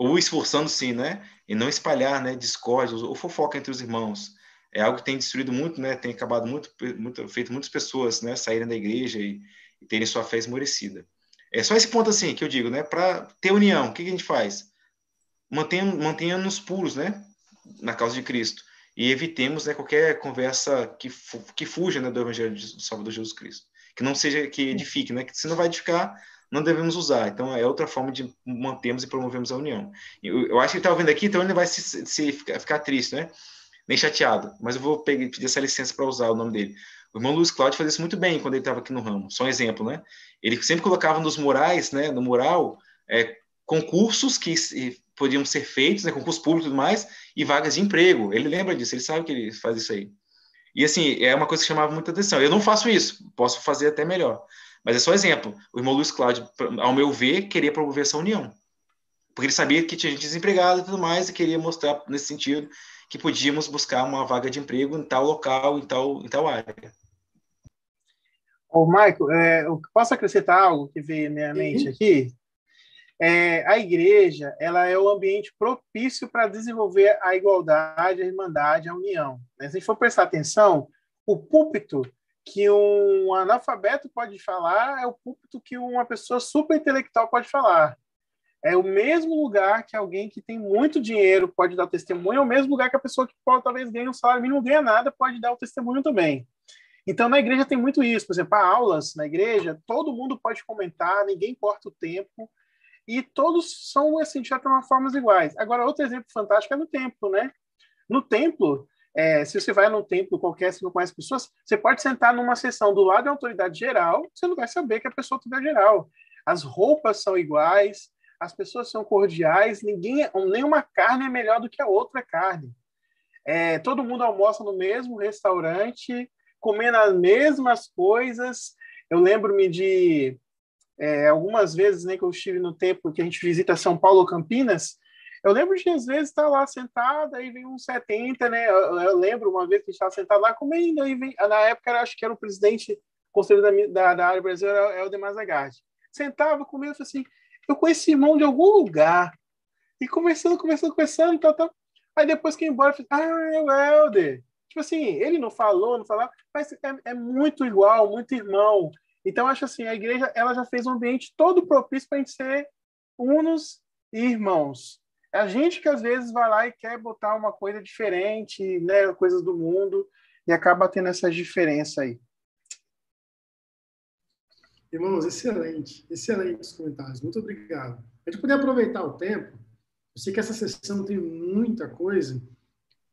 [SPEAKER 3] ou esforçando sim, né? E não espalhar, né, discórdia ou fofoca entre os irmãos. É algo que tem destruído muito, né? Tem acabado muito, muito feito muitas pessoas, né, saírem da igreja e, e terem sua fé esmorecida. É só esse ponto assim que eu digo, né? Para ter união, o que, que, a gente faz? Mantenha-nos puros, né? Na causa de Cristo e evitemos né, qualquer conversa que, que fuja né, do Evangelho do Salvador Jesus Cristo, que não seja que edifique, né? Que se não vai edificar, não devemos usar. Então, é outra forma de mantermos e promovermos a união. Eu, eu acho que ele está ouvindo aqui, então ele vai se, se ficar, ficar, triste, né? Nem chateado. Mas eu vou pedir, pedir essa licença para usar o nome dele. O irmão Luiz Cláudio fazia isso muito bem quando ele estava aqui no ramo. Só um exemplo, né? Ele sempre colocava nos murais, né? No mural, é, concursos que podiam ser feitos, né? Concursos públicos e tudo mais, e vagas de emprego. Ele lembra disso, ele sabe que ele faz isso aí. E assim, é uma coisa que chamava muita atenção. Eu não faço isso, posso fazer até melhor. Mas é só exemplo. O irmão Luiz Cláudio, ao meu ver, queria promover essa união. Porque ele sabia que tinha gente desempregada e tudo mais, e queria mostrar, nesse sentido, que podíamos buscar uma vaga de emprego em tal local, em tal, em tal área.
[SPEAKER 2] Ô, Michael, é, eu posso acrescentar algo que veio na minha mente aqui? É, a igreja ela é o ambiente propício para desenvolver a igualdade, a irmandade, a união. Se a gente for prestar atenção, o púlpito que um analfabeto pode falar é o púlpito que uma pessoa super intelectual pode falar. É o mesmo lugar que alguém que tem muito dinheiro pode dar testemunho, é o mesmo lugar que a pessoa que pode, talvez ganhe um salário mínimo, não ganha nada, pode dar o testemunho também. Então, na igreja tem muito isso. Por exemplo, há aulas na igreja, todo mundo pode comentar, ninguém corta o tempo, e todos são, assim, de certa formas iguais. Agora, outro exemplo fantástico é no templo, né? No templo, é, se você vai num templo qualquer, se não conhece pessoas, você pode sentar numa sessão do lado da autoridade geral, você não vai saber que a pessoa é geral. As roupas são iguais, as pessoas são cordiais, ninguém, nenhuma carne é melhor do que a outra carne. É, todo mundo almoça no mesmo restaurante, comendo as mesmas coisas. Eu lembro-me de é, algumas vezes né, que eu estive no tempo que a gente visita São Paulo, Campinas, eu lembro de, às vezes, estar lá sentado, aí vem uns 70, né? Eu, eu lembro uma vez que a gente estava sentado lá comendo, aí vem, na época, acho que era o presidente conselho da, da, da área brasileira, é o Demar Zagatti. Sentava, comendo, assim, eu conheci irmão de algum lugar. E conversando, conversando, conversando, tal, tal. Aí depois que ia embora, eu falei, ah, é o Helder. Tipo assim, ele não falou, não falava, mas é, é muito igual, muito irmão. Então, acho assim, a igreja ela já fez um ambiente todo propício para a gente ser unos e irmãos. É a gente que às vezes vai lá e quer botar uma coisa diferente, né, coisas do mundo, e acaba tendo essa diferença aí.
[SPEAKER 1] Irmãos, excelente, excelentes comentários. Muito obrigado. A gente poder aproveitar o tempo. Eu sei que essa sessão tem muita coisa.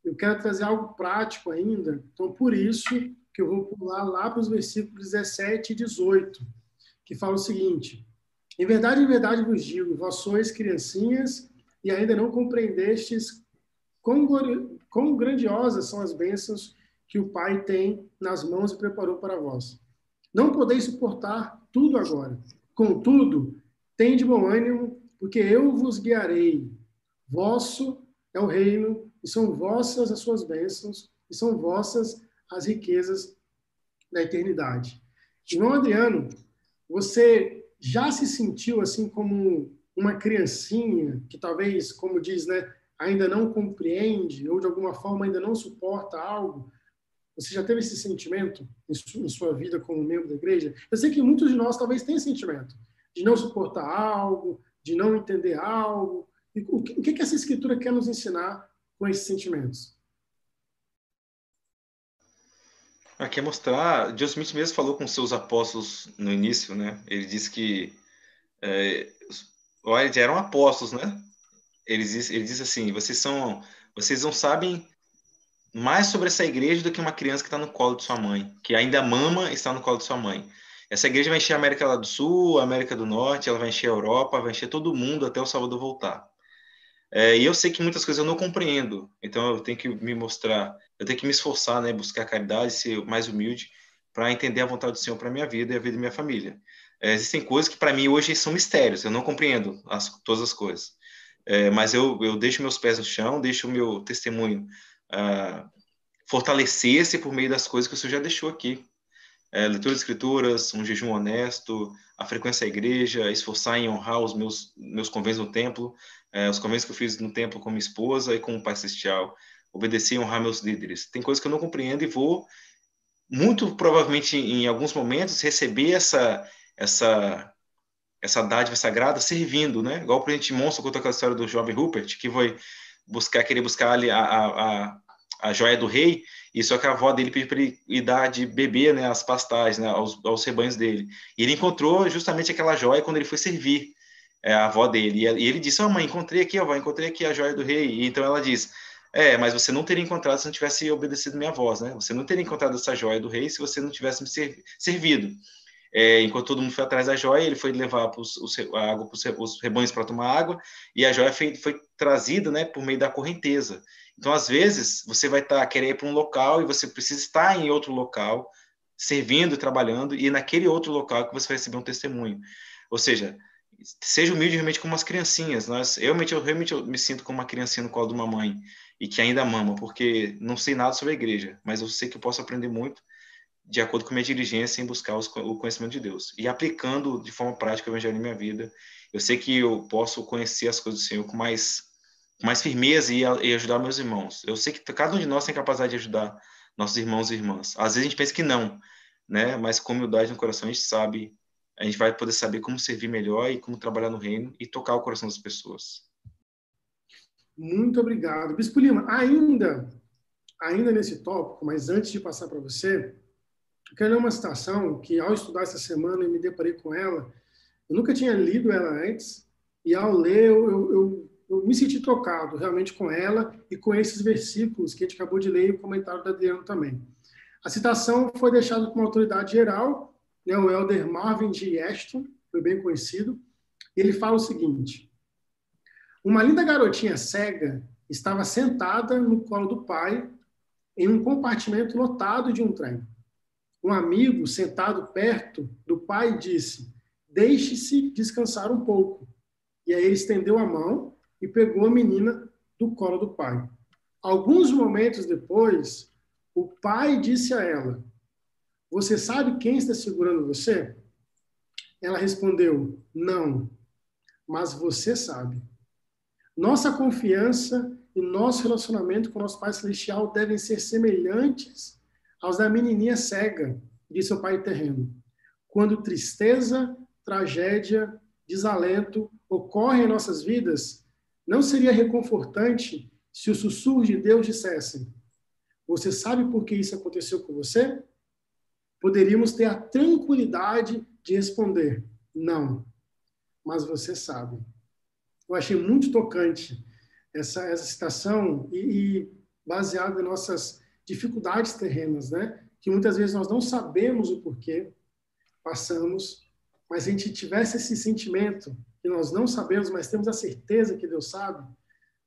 [SPEAKER 1] Eu quero trazer algo prático ainda. Então, por isso que eu vou pular lá para os versículos 17 e 18, que fala o seguinte: Em verdade, em verdade vos digo, vós sois criancinhas e ainda não compreendestes quão, grandiosas são as bênçãos que o Pai tem nas mãos e preparou para vós. Não podeis suportar tudo agora. Contudo, tende bom ânimo, porque eu vos guiarei. Vosso é o reino, e são vossas as suas bênçãos, e são vossas as riquezas da eternidade. Irmão Adriano, você já se sentiu assim como uma criancinha que talvez, como diz, né, ainda não compreende ou de alguma forma ainda não suporta algo? Você já teve esse sentimento em sua vida como membro da igreja? Eu sei que muitos de nós talvez tenham sentimento de não suportar algo, de não entender algo. o que essa escritura quer nos ensinar com esses sentimentos?
[SPEAKER 3] Aqui é mostrar, John Smith mesmo falou com seus apóstolos no início, né? Ele disse que é, eles eram apóstolos, né? Ele diz, ele diz assim: vocês são, vocês não sabem mais sobre essa igreja do que uma criança que está no colo de sua mãe, que ainda mama e está no colo de sua mãe. Essa igreja vai encher a América do Sul, a América do Norte, ela vai encher a Europa, vai encher todo mundo até o Salvador voltar. É, e eu sei que muitas coisas eu não compreendo, então eu tenho que me mostrar, eu tenho que me esforçar, né, buscar caridade, ser mais humilde, para entender a vontade do Senhor para minha vida e a vida da minha família. É, existem coisas que para mim hoje são mistérios, eu não compreendo as, todas as coisas. É, mas eu, eu deixo meus pés no chão, deixo o meu testemunho uh, fortalecer-se por meio das coisas que o Senhor já deixou aqui. É, leitura de escrituras, um jejum honesto, a frequência à igreja, esforçar em honrar os meus, meus convênios no templo, é, os convênios que eu fiz no templo com minha esposa e com o Pai Celestial, obedecer e honrar meus líderes. Tem coisas que eu não compreendo e vou, muito provavelmente, em alguns momentos, receber essa, essa, essa dádiva sagrada servindo, né? Igual o presidente Monstro contou aquela história do jovem Rupert, que foi buscar, querer buscar ali a, a, a, a joia do rei, e só que a avó dele pediu para ele ir dar de beber, né, as pastagens, né, aos, aos rebanhos dele. E ele encontrou justamente aquela joia quando ele foi servir é, a avó dele. E ele disse, oh, mãe, encontrei aqui, avó, encontrei aqui a joia do rei. E então ela diz, é, mas você não teria encontrado se não tivesse obedecido minha voz, né? Você não teria encontrado essa joia do rei se você não tivesse me servido. É, enquanto todo mundo foi atrás da joia, ele foi levar os, os, a água para os rebanhos para tomar água, e a joia foi, foi trazida né, por meio da correnteza. Então, às vezes, você vai tá, querer ir para um local e você precisa estar em outro local, servindo, trabalhando, e naquele outro local que você vai receber um testemunho. Ou seja, seja humilde realmente como as criancinhas. Nós, eu, realmente, eu realmente eu me sinto como uma criancinha no colo de uma mãe e que ainda mama, porque não sei nada sobre a igreja, mas eu sei que eu posso aprender muito de acordo com minha diligência em buscar os, o conhecimento de Deus e aplicando de forma prática o evangelho em minha vida. Eu sei que eu posso conhecer as coisas do Senhor com mais, com mais firmeza e, e ajudar meus irmãos. Eu sei que cada um de nós tem capacidade de ajudar nossos irmãos e irmãs. Às vezes a gente pensa que não, né? Mas com humildade no coração a gente sabe, a gente vai poder saber como servir melhor e como trabalhar no reino e tocar o coração das pessoas.
[SPEAKER 1] Muito obrigado. Bispo Lima, ainda, ainda nesse tópico, mas antes de passar para você, quero ler uma citação que, ao estudar essa semana e me deparei com ela, eu nunca tinha lido ela antes, e ao ler eu, eu, eu, eu me senti tocado realmente com ela e com esses versículos que a gente acabou de ler e o comentário da Adriano também. A citação foi deixada por uma autoridade geral, né, o elder Marvin G. Ashton, foi bem conhecido, ele fala o seguinte, Uma linda garotinha cega estava sentada no colo do pai em um compartimento lotado de um trem. Um amigo sentado perto do pai disse: Deixe-se descansar um pouco. E aí ele estendeu a mão e pegou a menina do colo do pai. Alguns momentos depois, o pai disse a ela: Você sabe quem está segurando você? Ela respondeu: Não, mas você sabe. Nossa confiança e nosso relacionamento com nosso Pai Celestial devem ser semelhantes aos da menininha cega de seu pai terreno. Quando tristeza, tragédia, desalento ocorrem em nossas vidas, não seria reconfortante se os sussurros de Deus dissessem: Você sabe por que isso aconteceu com você? Poderíamos ter a tranquilidade de responder: Não, mas você sabe. Eu achei muito tocante essa, essa citação e, e baseado em nossas dificuldades terrenas, né? Que muitas vezes nós não sabemos o porquê passamos, mas a gente tivesse esse sentimento que nós não sabemos, mas temos a certeza que Deus sabe,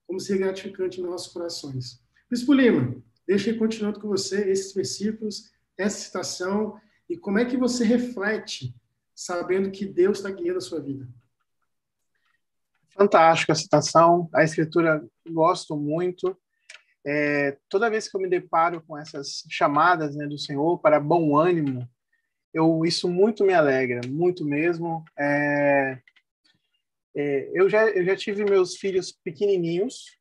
[SPEAKER 1] como ser gratificante em nossos corações. Bispo Lima, deixa eu continuando com você esses versículos, essa citação e como é que você reflete sabendo que Deus está guiando a sua vida.
[SPEAKER 2] Fantástica a citação, a escritura gosto muito. É, toda vez que eu me deparo com essas chamadas né, do Senhor para bom ânimo, eu isso muito me alegra, muito mesmo. É, é, eu, já, eu já tive meus filhos pequenininhos,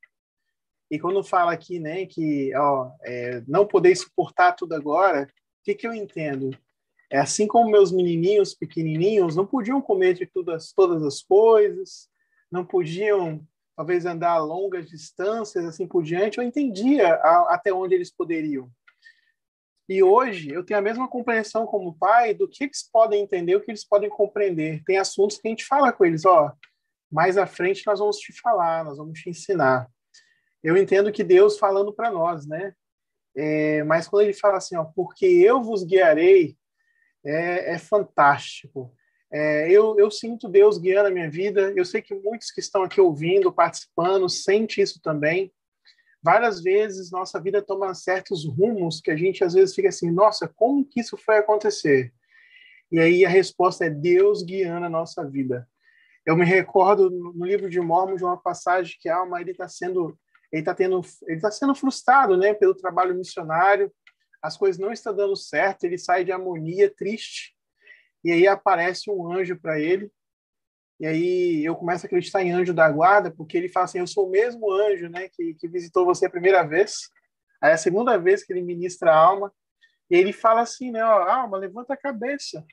[SPEAKER 2] e quando fala aqui né, que ó, é, não poder suportar tudo agora, o que, que eu entendo? É assim como meus menininhos pequenininhos não podiam comer de todas, todas as coisas, não podiam talvez andar longas distâncias assim por diante, eu entendia a, até onde eles poderiam. E hoje eu tenho a mesma compreensão como pai do que eles podem entender, o que eles podem compreender. Tem assuntos que a gente fala com eles, ó, mais à frente nós vamos te falar, nós vamos te ensinar. Eu entendo que Deus falando para nós, né? É, mas quando ele fala assim, ó, porque eu vos guiarei, é, é fantástico. É, eu, eu sinto Deus guiando a minha vida. Eu sei que muitos que estão aqui ouvindo, participando, sentem isso também. Várias vezes nossa vida toma certos rumos que a gente às vezes fica assim, nossa, como que isso foi acontecer? E aí a resposta é Deus guiando a nossa vida. Eu me recordo no livro de Mormon de uma passagem que alma ele está sendo ele está tendo ele está sendo frustrado, né, pelo trabalho missionário. As coisas não estão dando certo, ele sai de harmonia, triste e aí aparece um anjo para ele. E aí eu começo a acreditar em anjo da guarda, porque ele fala assim: Eu sou o mesmo anjo né, que, que visitou você a primeira vez. Aí é a segunda vez que ele ministra a alma. E ele fala assim: né, ó, Alma, levanta a cabeça.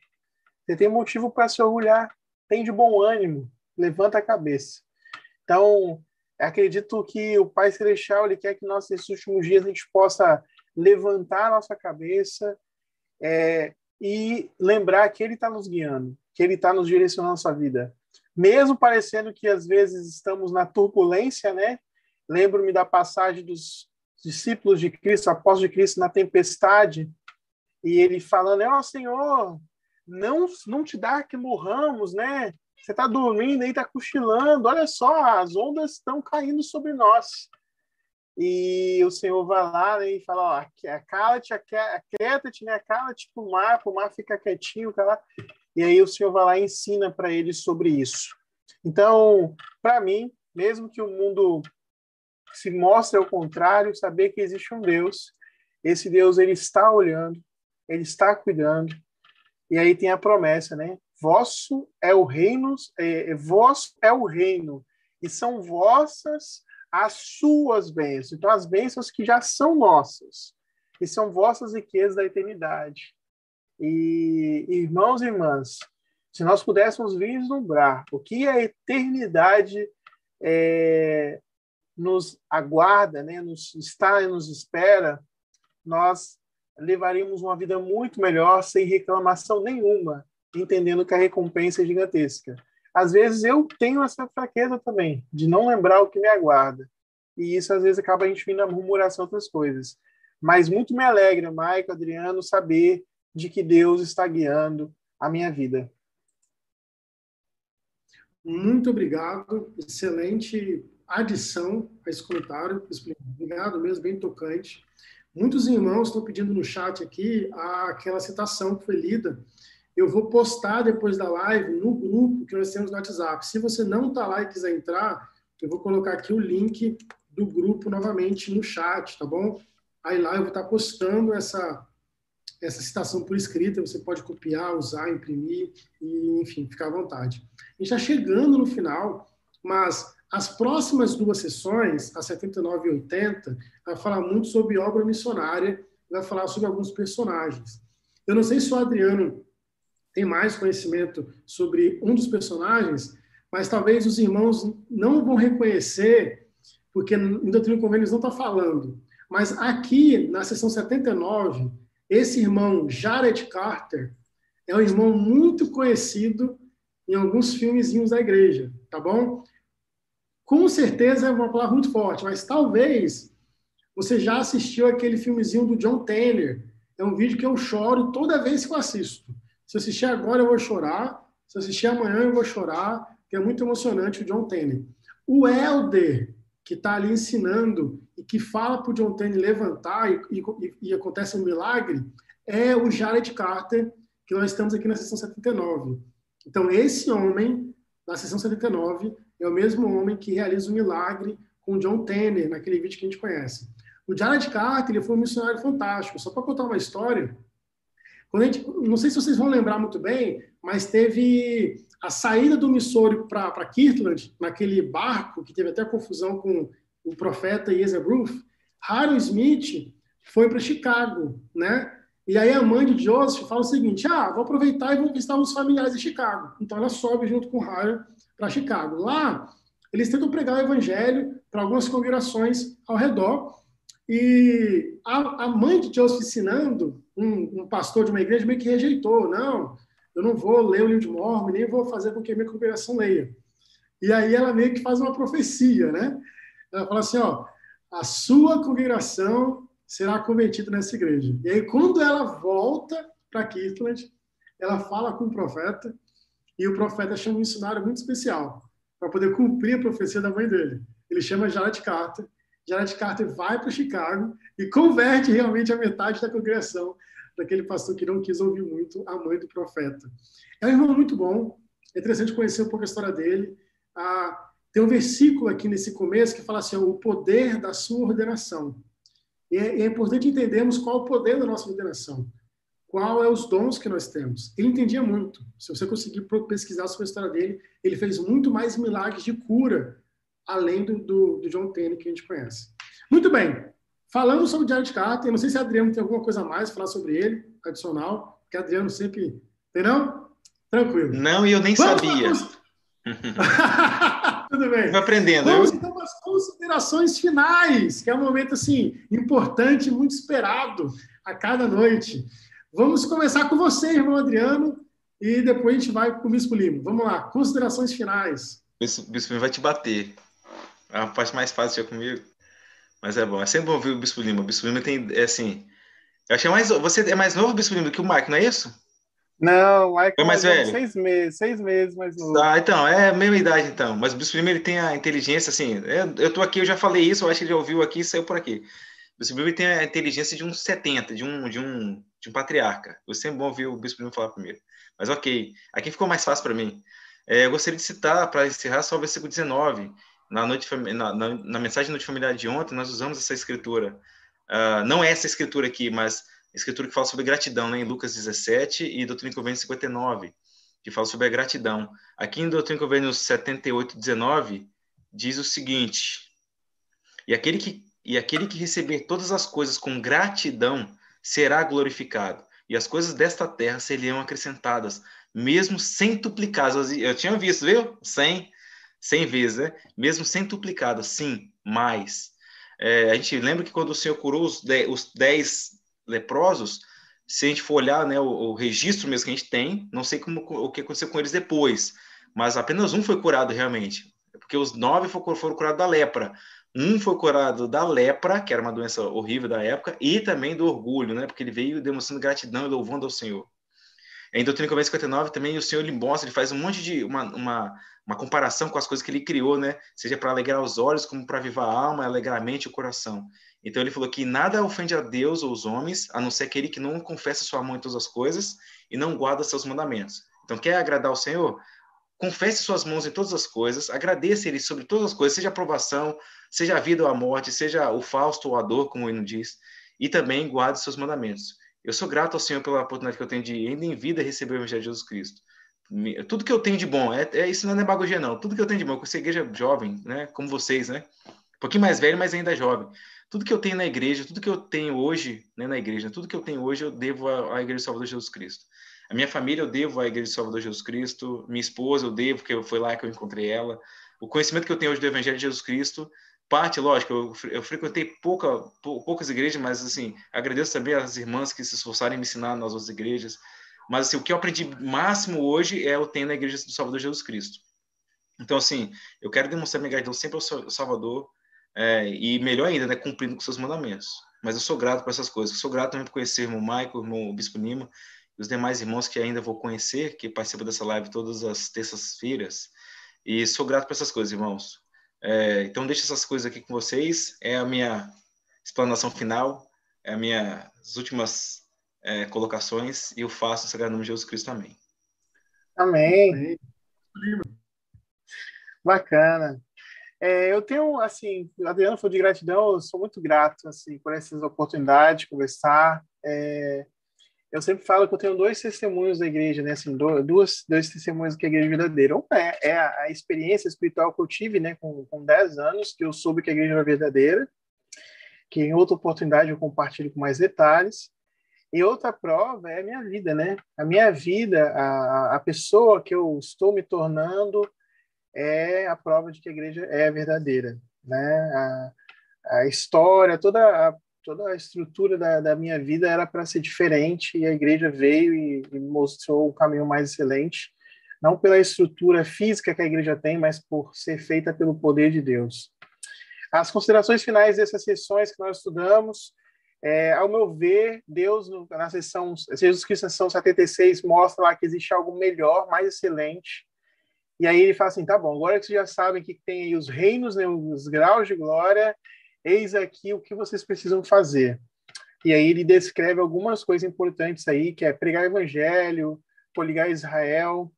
[SPEAKER 2] Você tem motivo para se orgulhar. Tem de bom ânimo. Levanta a cabeça. Então, acredito que o Pai Celestial ele quer que nós, nesses últimos dias, a gente possa levantar a nossa cabeça, é, e lembrar que Ele está nos guiando, que Ele está nos direcionando a nossa vida. Mesmo parecendo que às vezes estamos na turbulência, né? Lembro-me da passagem dos discípulos de Cristo, apóstolos de Cristo na tempestade, e ele falando: Ó oh, Senhor, não, não te dá que morramos, né? Você está dormindo aí, está cochilando, olha só, as ondas estão caindo sobre nós. E o Senhor vai lá né, e fala, ó, cala-te, aquieta-te, né? Cala-te para o mar, para o mar fica quietinho, cala. E aí o Senhor vai lá e ensina para eles sobre isso. Então, para mim, mesmo que o mundo se mostre ao contrário, saber que existe um Deus, esse Deus ele está olhando, ele está cuidando. E aí tem a promessa, né? Vosso é o reino, é, é vosso é o reino, e são vossas as suas bênçãos. Então, as bênçãos que já são nossas, e são vossas riquezas da eternidade. E, irmãos e irmãs, se nós pudéssemos vislumbrar o que a eternidade é, nos aguarda, né, nos está e nos espera, nós levaríamos uma vida muito melhor, sem reclamação nenhuma, entendendo que a recompensa é gigantesca às vezes eu tenho essa fraqueza também, de não lembrar o que me aguarda. E isso às vezes acaba a gente vindo a murmuração outras coisas. Mas muito me alegra, Maico, Adriano, saber de que Deus está guiando a minha vida.
[SPEAKER 1] Muito obrigado. Excelente adição a esse comentário. Obrigado mesmo, bem tocante. Muitos irmãos estão pedindo no chat aqui aquela citação que foi lida. Eu vou postar depois da live no grupo que nós temos no WhatsApp. Se você não está lá e quiser entrar, eu vou colocar aqui o link do grupo novamente no chat, tá bom? Aí lá eu vou estar postando essa, essa citação por escrita, você pode copiar, usar, imprimir e, enfim, ficar à vontade. A gente está chegando no final, mas as próximas duas sessões, a 79 e 80, vai falar muito sobre obra missionária, vai falar sobre alguns personagens. Eu não sei se o Adriano tem mais conhecimento sobre um dos personagens, mas talvez os irmãos não vão reconhecer, porque em Doutrina e Convênios não está falando. Mas aqui, na sessão 79, esse irmão, Jared Carter, é um irmão muito conhecido em alguns filmezinhos da igreja, tá bom? Com certeza é uma palavra muito forte, mas talvez você já assistiu aquele filmezinho do John Tanner. É um vídeo que eu choro toda vez que eu assisto. Se assistir agora, eu vou chorar. Se assistir amanhã, eu vou chorar, que é muito emocionante o John Tanner. O Elder, que está ali ensinando e que fala para o John Tanner levantar e, e, e, acontece um milagre, é o Jared Carter, que nós estamos aqui na sessão 79. Então, esse homem, na sessão 79, é o mesmo homem que realiza o milagre com John Tanner, naquele vídeo que a gente conhece. O Jared Carter ele foi um missionário fantástico. Só para contar uma história, quando a gente, não sei se vocês vão lembrar muito bem, mas teve a saída do Missouri para Kirtland, naquele barco que teve até confusão com o profeta Yezer Ruth. Harold Smith foi para Chicago, né? E aí a mãe de Joseph fala o seguinte: ah, vou aproveitar e vou visitar os familiares em Chicago. Então ela sobe junto com Harold para Chicago. Lá, eles tentam pregar o evangelho para algumas congregações ao redor. E a, a mãe de Joseph ensinando, um, um, pastor de uma igreja meio que rejeitou: não, eu não vou ler o livro de Mormon, nem vou fazer com que a minha congregação leia. E aí ela meio que faz uma profecia, né? Ela fala assim: ó, a sua congregação será convertido nessa igreja. E aí, quando ela volta para Kirtland, ela fala com o profeta, e o profeta chama um missionário muito especial, para poder cumprir a profecia da mãe dele. Ele chama Jared Carter. Jared Carter vai para Chicago e converte realmente a metade da congregação daquele pastor que não quis ouvir muito a mãe do profeta. É um irmão muito bom, é interessante conhecer um pouco a história dele. Ah, tem um versículo aqui nesse começo que fala assim: o poder da sua ordenação. E é, é importante entendermos qual é o poder da nossa ordenação, qual é os dons que nós temos. Ele entendia muito. Se você conseguir pesquisar sobre a história dele, ele fez muito mais milagres de cura, além do, do, do John Tenney que a gente conhece. Muito bem. Falando sobre o Jared Carter, não sei se Adriano tem alguma coisa a mais falar sobre ele, adicional, porque Adriano sempre. Tem não? Tranquilo.
[SPEAKER 3] Não, e eu nem Vamos sabia.
[SPEAKER 1] Tudo bem.
[SPEAKER 3] Estou aprendendo.
[SPEAKER 1] Vamos então às considerações finais, que é um momento assim importante, muito esperado a cada noite. Vamos começar com você, irmão Adriano, e depois a gente vai com o Bispo Lima. Vamos lá, considerações finais.
[SPEAKER 3] O Bispo Lima vai te bater. É a parte mais fácil é comigo. Mas é bom. É sempre bom ouvir o Bispo Lima. O Bispo Lima tem, é assim... Eu achei mais... Você é mais novo, Bispo Lima, que o Marco, não é isso?
[SPEAKER 2] Não, o
[SPEAKER 3] Michael é mais velho.
[SPEAKER 2] Seis meses, seis meses mais novo.
[SPEAKER 3] Ah, então, é a mesma idade, então. Mas o Bispo Lima, ele tem a inteligência, assim... Eu, eu tô aqui, eu já falei isso, eu acho que ele já ouviu aqui e saiu por aqui. O Bispo Lima tem a inteligência de um 70, de um, de um, de um patriarca. Eu sempre bom ouvir o Bispo Lima falar primeiro. Mas ok, aqui ficou mais fácil para mim. É, eu gostaria de citar, para encerrar, só o versículo 19. Na, noite, na, na, na mensagem Noite Familiar de ontem, nós usamos essa escritura. Uh, não é essa escritura aqui, mas escritura que fala sobre gratidão, né, em Lucas 17 e Doutrina e Convênios 59, que fala sobre a gratidão. Aqui em Doutrina e Convênios 78, 19, diz o seguinte: E aquele que e aquele que receber todas as coisas com gratidão será glorificado, e as coisas desta terra seriam acrescentadas, mesmo centuplicadas. Eu tinha visto, viu? Cem, cem vezes, né? Mesmo centuplicadas, sim, mais. É, a gente lembra que quando o Senhor curou os dez, os dez leprosos, se a gente for olhar né, o, o, registro mesmo que a gente tem, não sei como, o que aconteceu com eles depois, mas apenas um foi curado realmente, porque os nove foram, foram curados da lepra. Um foi curado da lepra, que era uma doença horrível da época, e também do orgulho, né? Porque ele veio demonstrando gratidão e louvando ao Senhor. Em Doutrina e Conversa 59 também o Senhor ele mostra, ele faz um monte de uma, uma, uma comparação com as coisas que ele criou, né? Seja para alegrar os olhos, como para avivar a alma, alegrar a mente e o coração. Então ele falou que nada ofende a Deus ou os homens, a não ser aquele que não confessa sua mão em todas as coisas e não guarda seus mandamentos. Então quer agradar o Senhor? Confesse suas mãos em todas as coisas, agradeça Ele sobre todas as coisas, seja a aprovação, seja a vida ou a morte, seja o fausto ou a dor, como o hino diz, e também guarde seus mandamentos. Eu sou grato ao Senhor pela oportunidade que eu tenho de, ainda em vida, receber o Evangelho de Jesus Cristo. Tudo que eu tenho de bom, é, é isso não é demagogia, não. Tudo que eu tenho de bom, com essa igreja jovem, né, como vocês, né, um pouquinho mais velho, mas ainda jovem. Tudo que eu tenho na igreja, tudo que eu tenho hoje, né, na igreja, tudo que eu tenho hoje, eu devo à, à Igreja do Salvador Jesus Cristo. A minha família eu devo à Igreja do Salvador Jesus Cristo, minha esposa eu devo, porque foi lá que eu encontrei ela. O conhecimento que eu tenho hoje do Evangelho de Jesus Cristo, parte, lógico, eu, eu frequentei pouca, poucas igrejas, mas assim, agradeço também às irmãs que se esforçaram em me ensinar nas outras igrejas. Mas assim, o que eu aprendi máximo hoje é o tenho na Igreja do Salvador Jesus Cristo. Então, assim, eu quero demonstrar minha gratidão sempre ao Salvador, é, e melhor ainda, né, cumprindo com seus mandamentos. Mas eu sou grato por essas coisas. Eu sou grato também por conhecer o irmão Michael, o irmão Bispo Lima, e os demais irmãos que ainda vou conhecer, que participam dessa live todas as terças-feiras. E sou grato por essas coisas, irmãos. É, então, deixo essas coisas aqui com vocês. É a minha explanação final, é a minhas últimas é, colocações, e eu faço o Sagrado Nome de Jesus Cristo. Amém.
[SPEAKER 2] Amém. Bacana. É, eu tenho, assim, Adriano foi de gratidão, eu sou muito grato, assim, por essas oportunidades de conversar. É, eu sempre falo que eu tenho dois testemunhos da igreja, né? Assim, duas, dois testemunhos que a igreja é verdadeira. Um é, é a, experiência espiritual que eu tive, né? Com, com 10 anos, que eu soube que a igreja era verdadeira, que em outra oportunidade eu compartilho com mais detalhes. E outra prova é a minha vida, né? A minha vida, a, a pessoa que eu estou me tornando é a prova de que a igreja é verdadeira, né? A, a história, toda a toda a estrutura da, da minha vida era para ser diferente e a igreja veio e, e mostrou o caminho mais excelente, não pela estrutura física que a igreja tem, mas por ser feita pelo poder de Deus. As considerações finais dessas sessões que nós estudamos, é, ao meu ver, Deus, na sessão, Jesus Cristo, na sessão 76, mostra lá que existe algo melhor, mais excelente. E aí ele fala assim: tá bom, agora que vocês já sabem que tem aí os reinos, né, os graus de glória, eis aqui o que vocês precisam fazer. E aí ele descreve algumas coisas importantes aí, que é pregar evangelho, poligar Israel,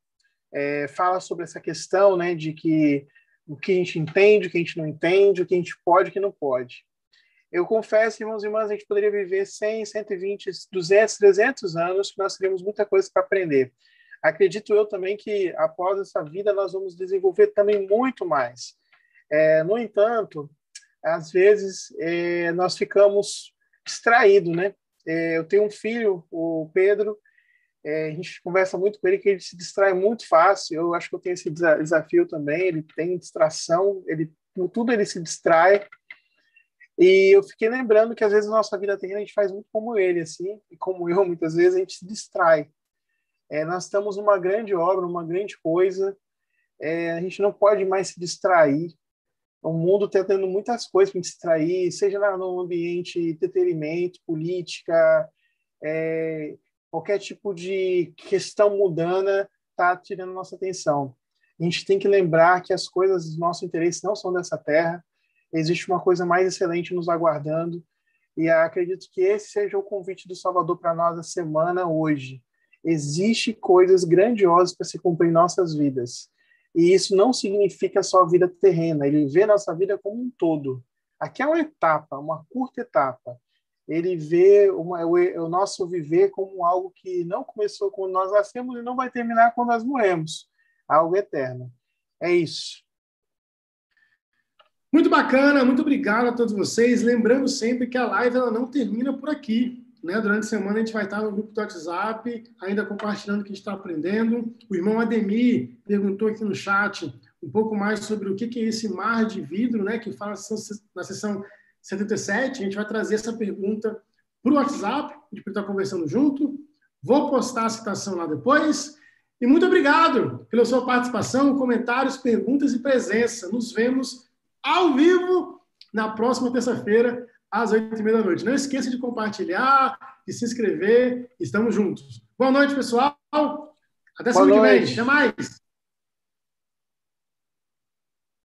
[SPEAKER 2] é, fala sobre essa questão, né, de que o que a gente entende, o que a gente não entende, o que a gente pode, o que não pode. Eu confesso, irmãos e irmãs, a gente poderia viver 100, 120, 200, 300 anos, que nós teríamos muita coisa para aprender. Acredito eu também que após essa vida nós vamos desenvolver também muito mais. É, no entanto, às vezes é, nós ficamos distraídos, né? É, eu tenho um filho, o Pedro, é, a gente conversa muito com ele que ele se distrai muito fácil. Eu acho que eu tenho esse desafio também. Ele tem distração, ele tudo ele se distrai. E eu fiquei lembrando que às vezes nossa vida terrena a gente faz muito como ele, assim, e como eu, muitas vezes a gente se distrai. É, nós estamos numa grande obra, numa grande coisa. É, a gente não pode mais se distrair o mundo está tendo muitas coisas para distrair, seja no ambiente entretenimento, política, é, qualquer tipo de questão mudana está tirando nossa atenção. A gente tem que lembrar que as coisas do nosso interesse não são dessa terra, existe uma coisa mais excelente nos aguardando, e acredito que esse seja o convite do Salvador para nós a semana hoje. Existem coisas grandiosas para se cumprir em nossas vidas. E isso não significa só a vida terrena, ele vê nossa vida como um todo. Aqui é uma etapa, uma curta etapa. Ele vê uma, o, o nosso viver como algo que não começou quando nós nascemos e não vai terminar quando nós morremos. Algo eterno. É isso.
[SPEAKER 1] Muito bacana, muito obrigado a todos vocês. Lembrando sempre que a live ela não termina por aqui. Né? Durante a semana a gente vai estar no grupo do WhatsApp, ainda compartilhando o que a gente está aprendendo. O irmão Ademir perguntou aqui no chat um pouco mais sobre o que é esse mar de vidro, né? que fala na sessão 77. A gente vai trazer essa pergunta para o WhatsApp, de estar conversando junto. Vou postar a citação lá depois. E muito obrigado pela sua participação, comentários, perguntas e presença. Nos vemos ao vivo na próxima terça-feira, às oito e meia da noite. Não esqueça de compartilhar, de se inscrever. Estamos juntos. Boa noite, pessoal. Até semana que vem. Até mais.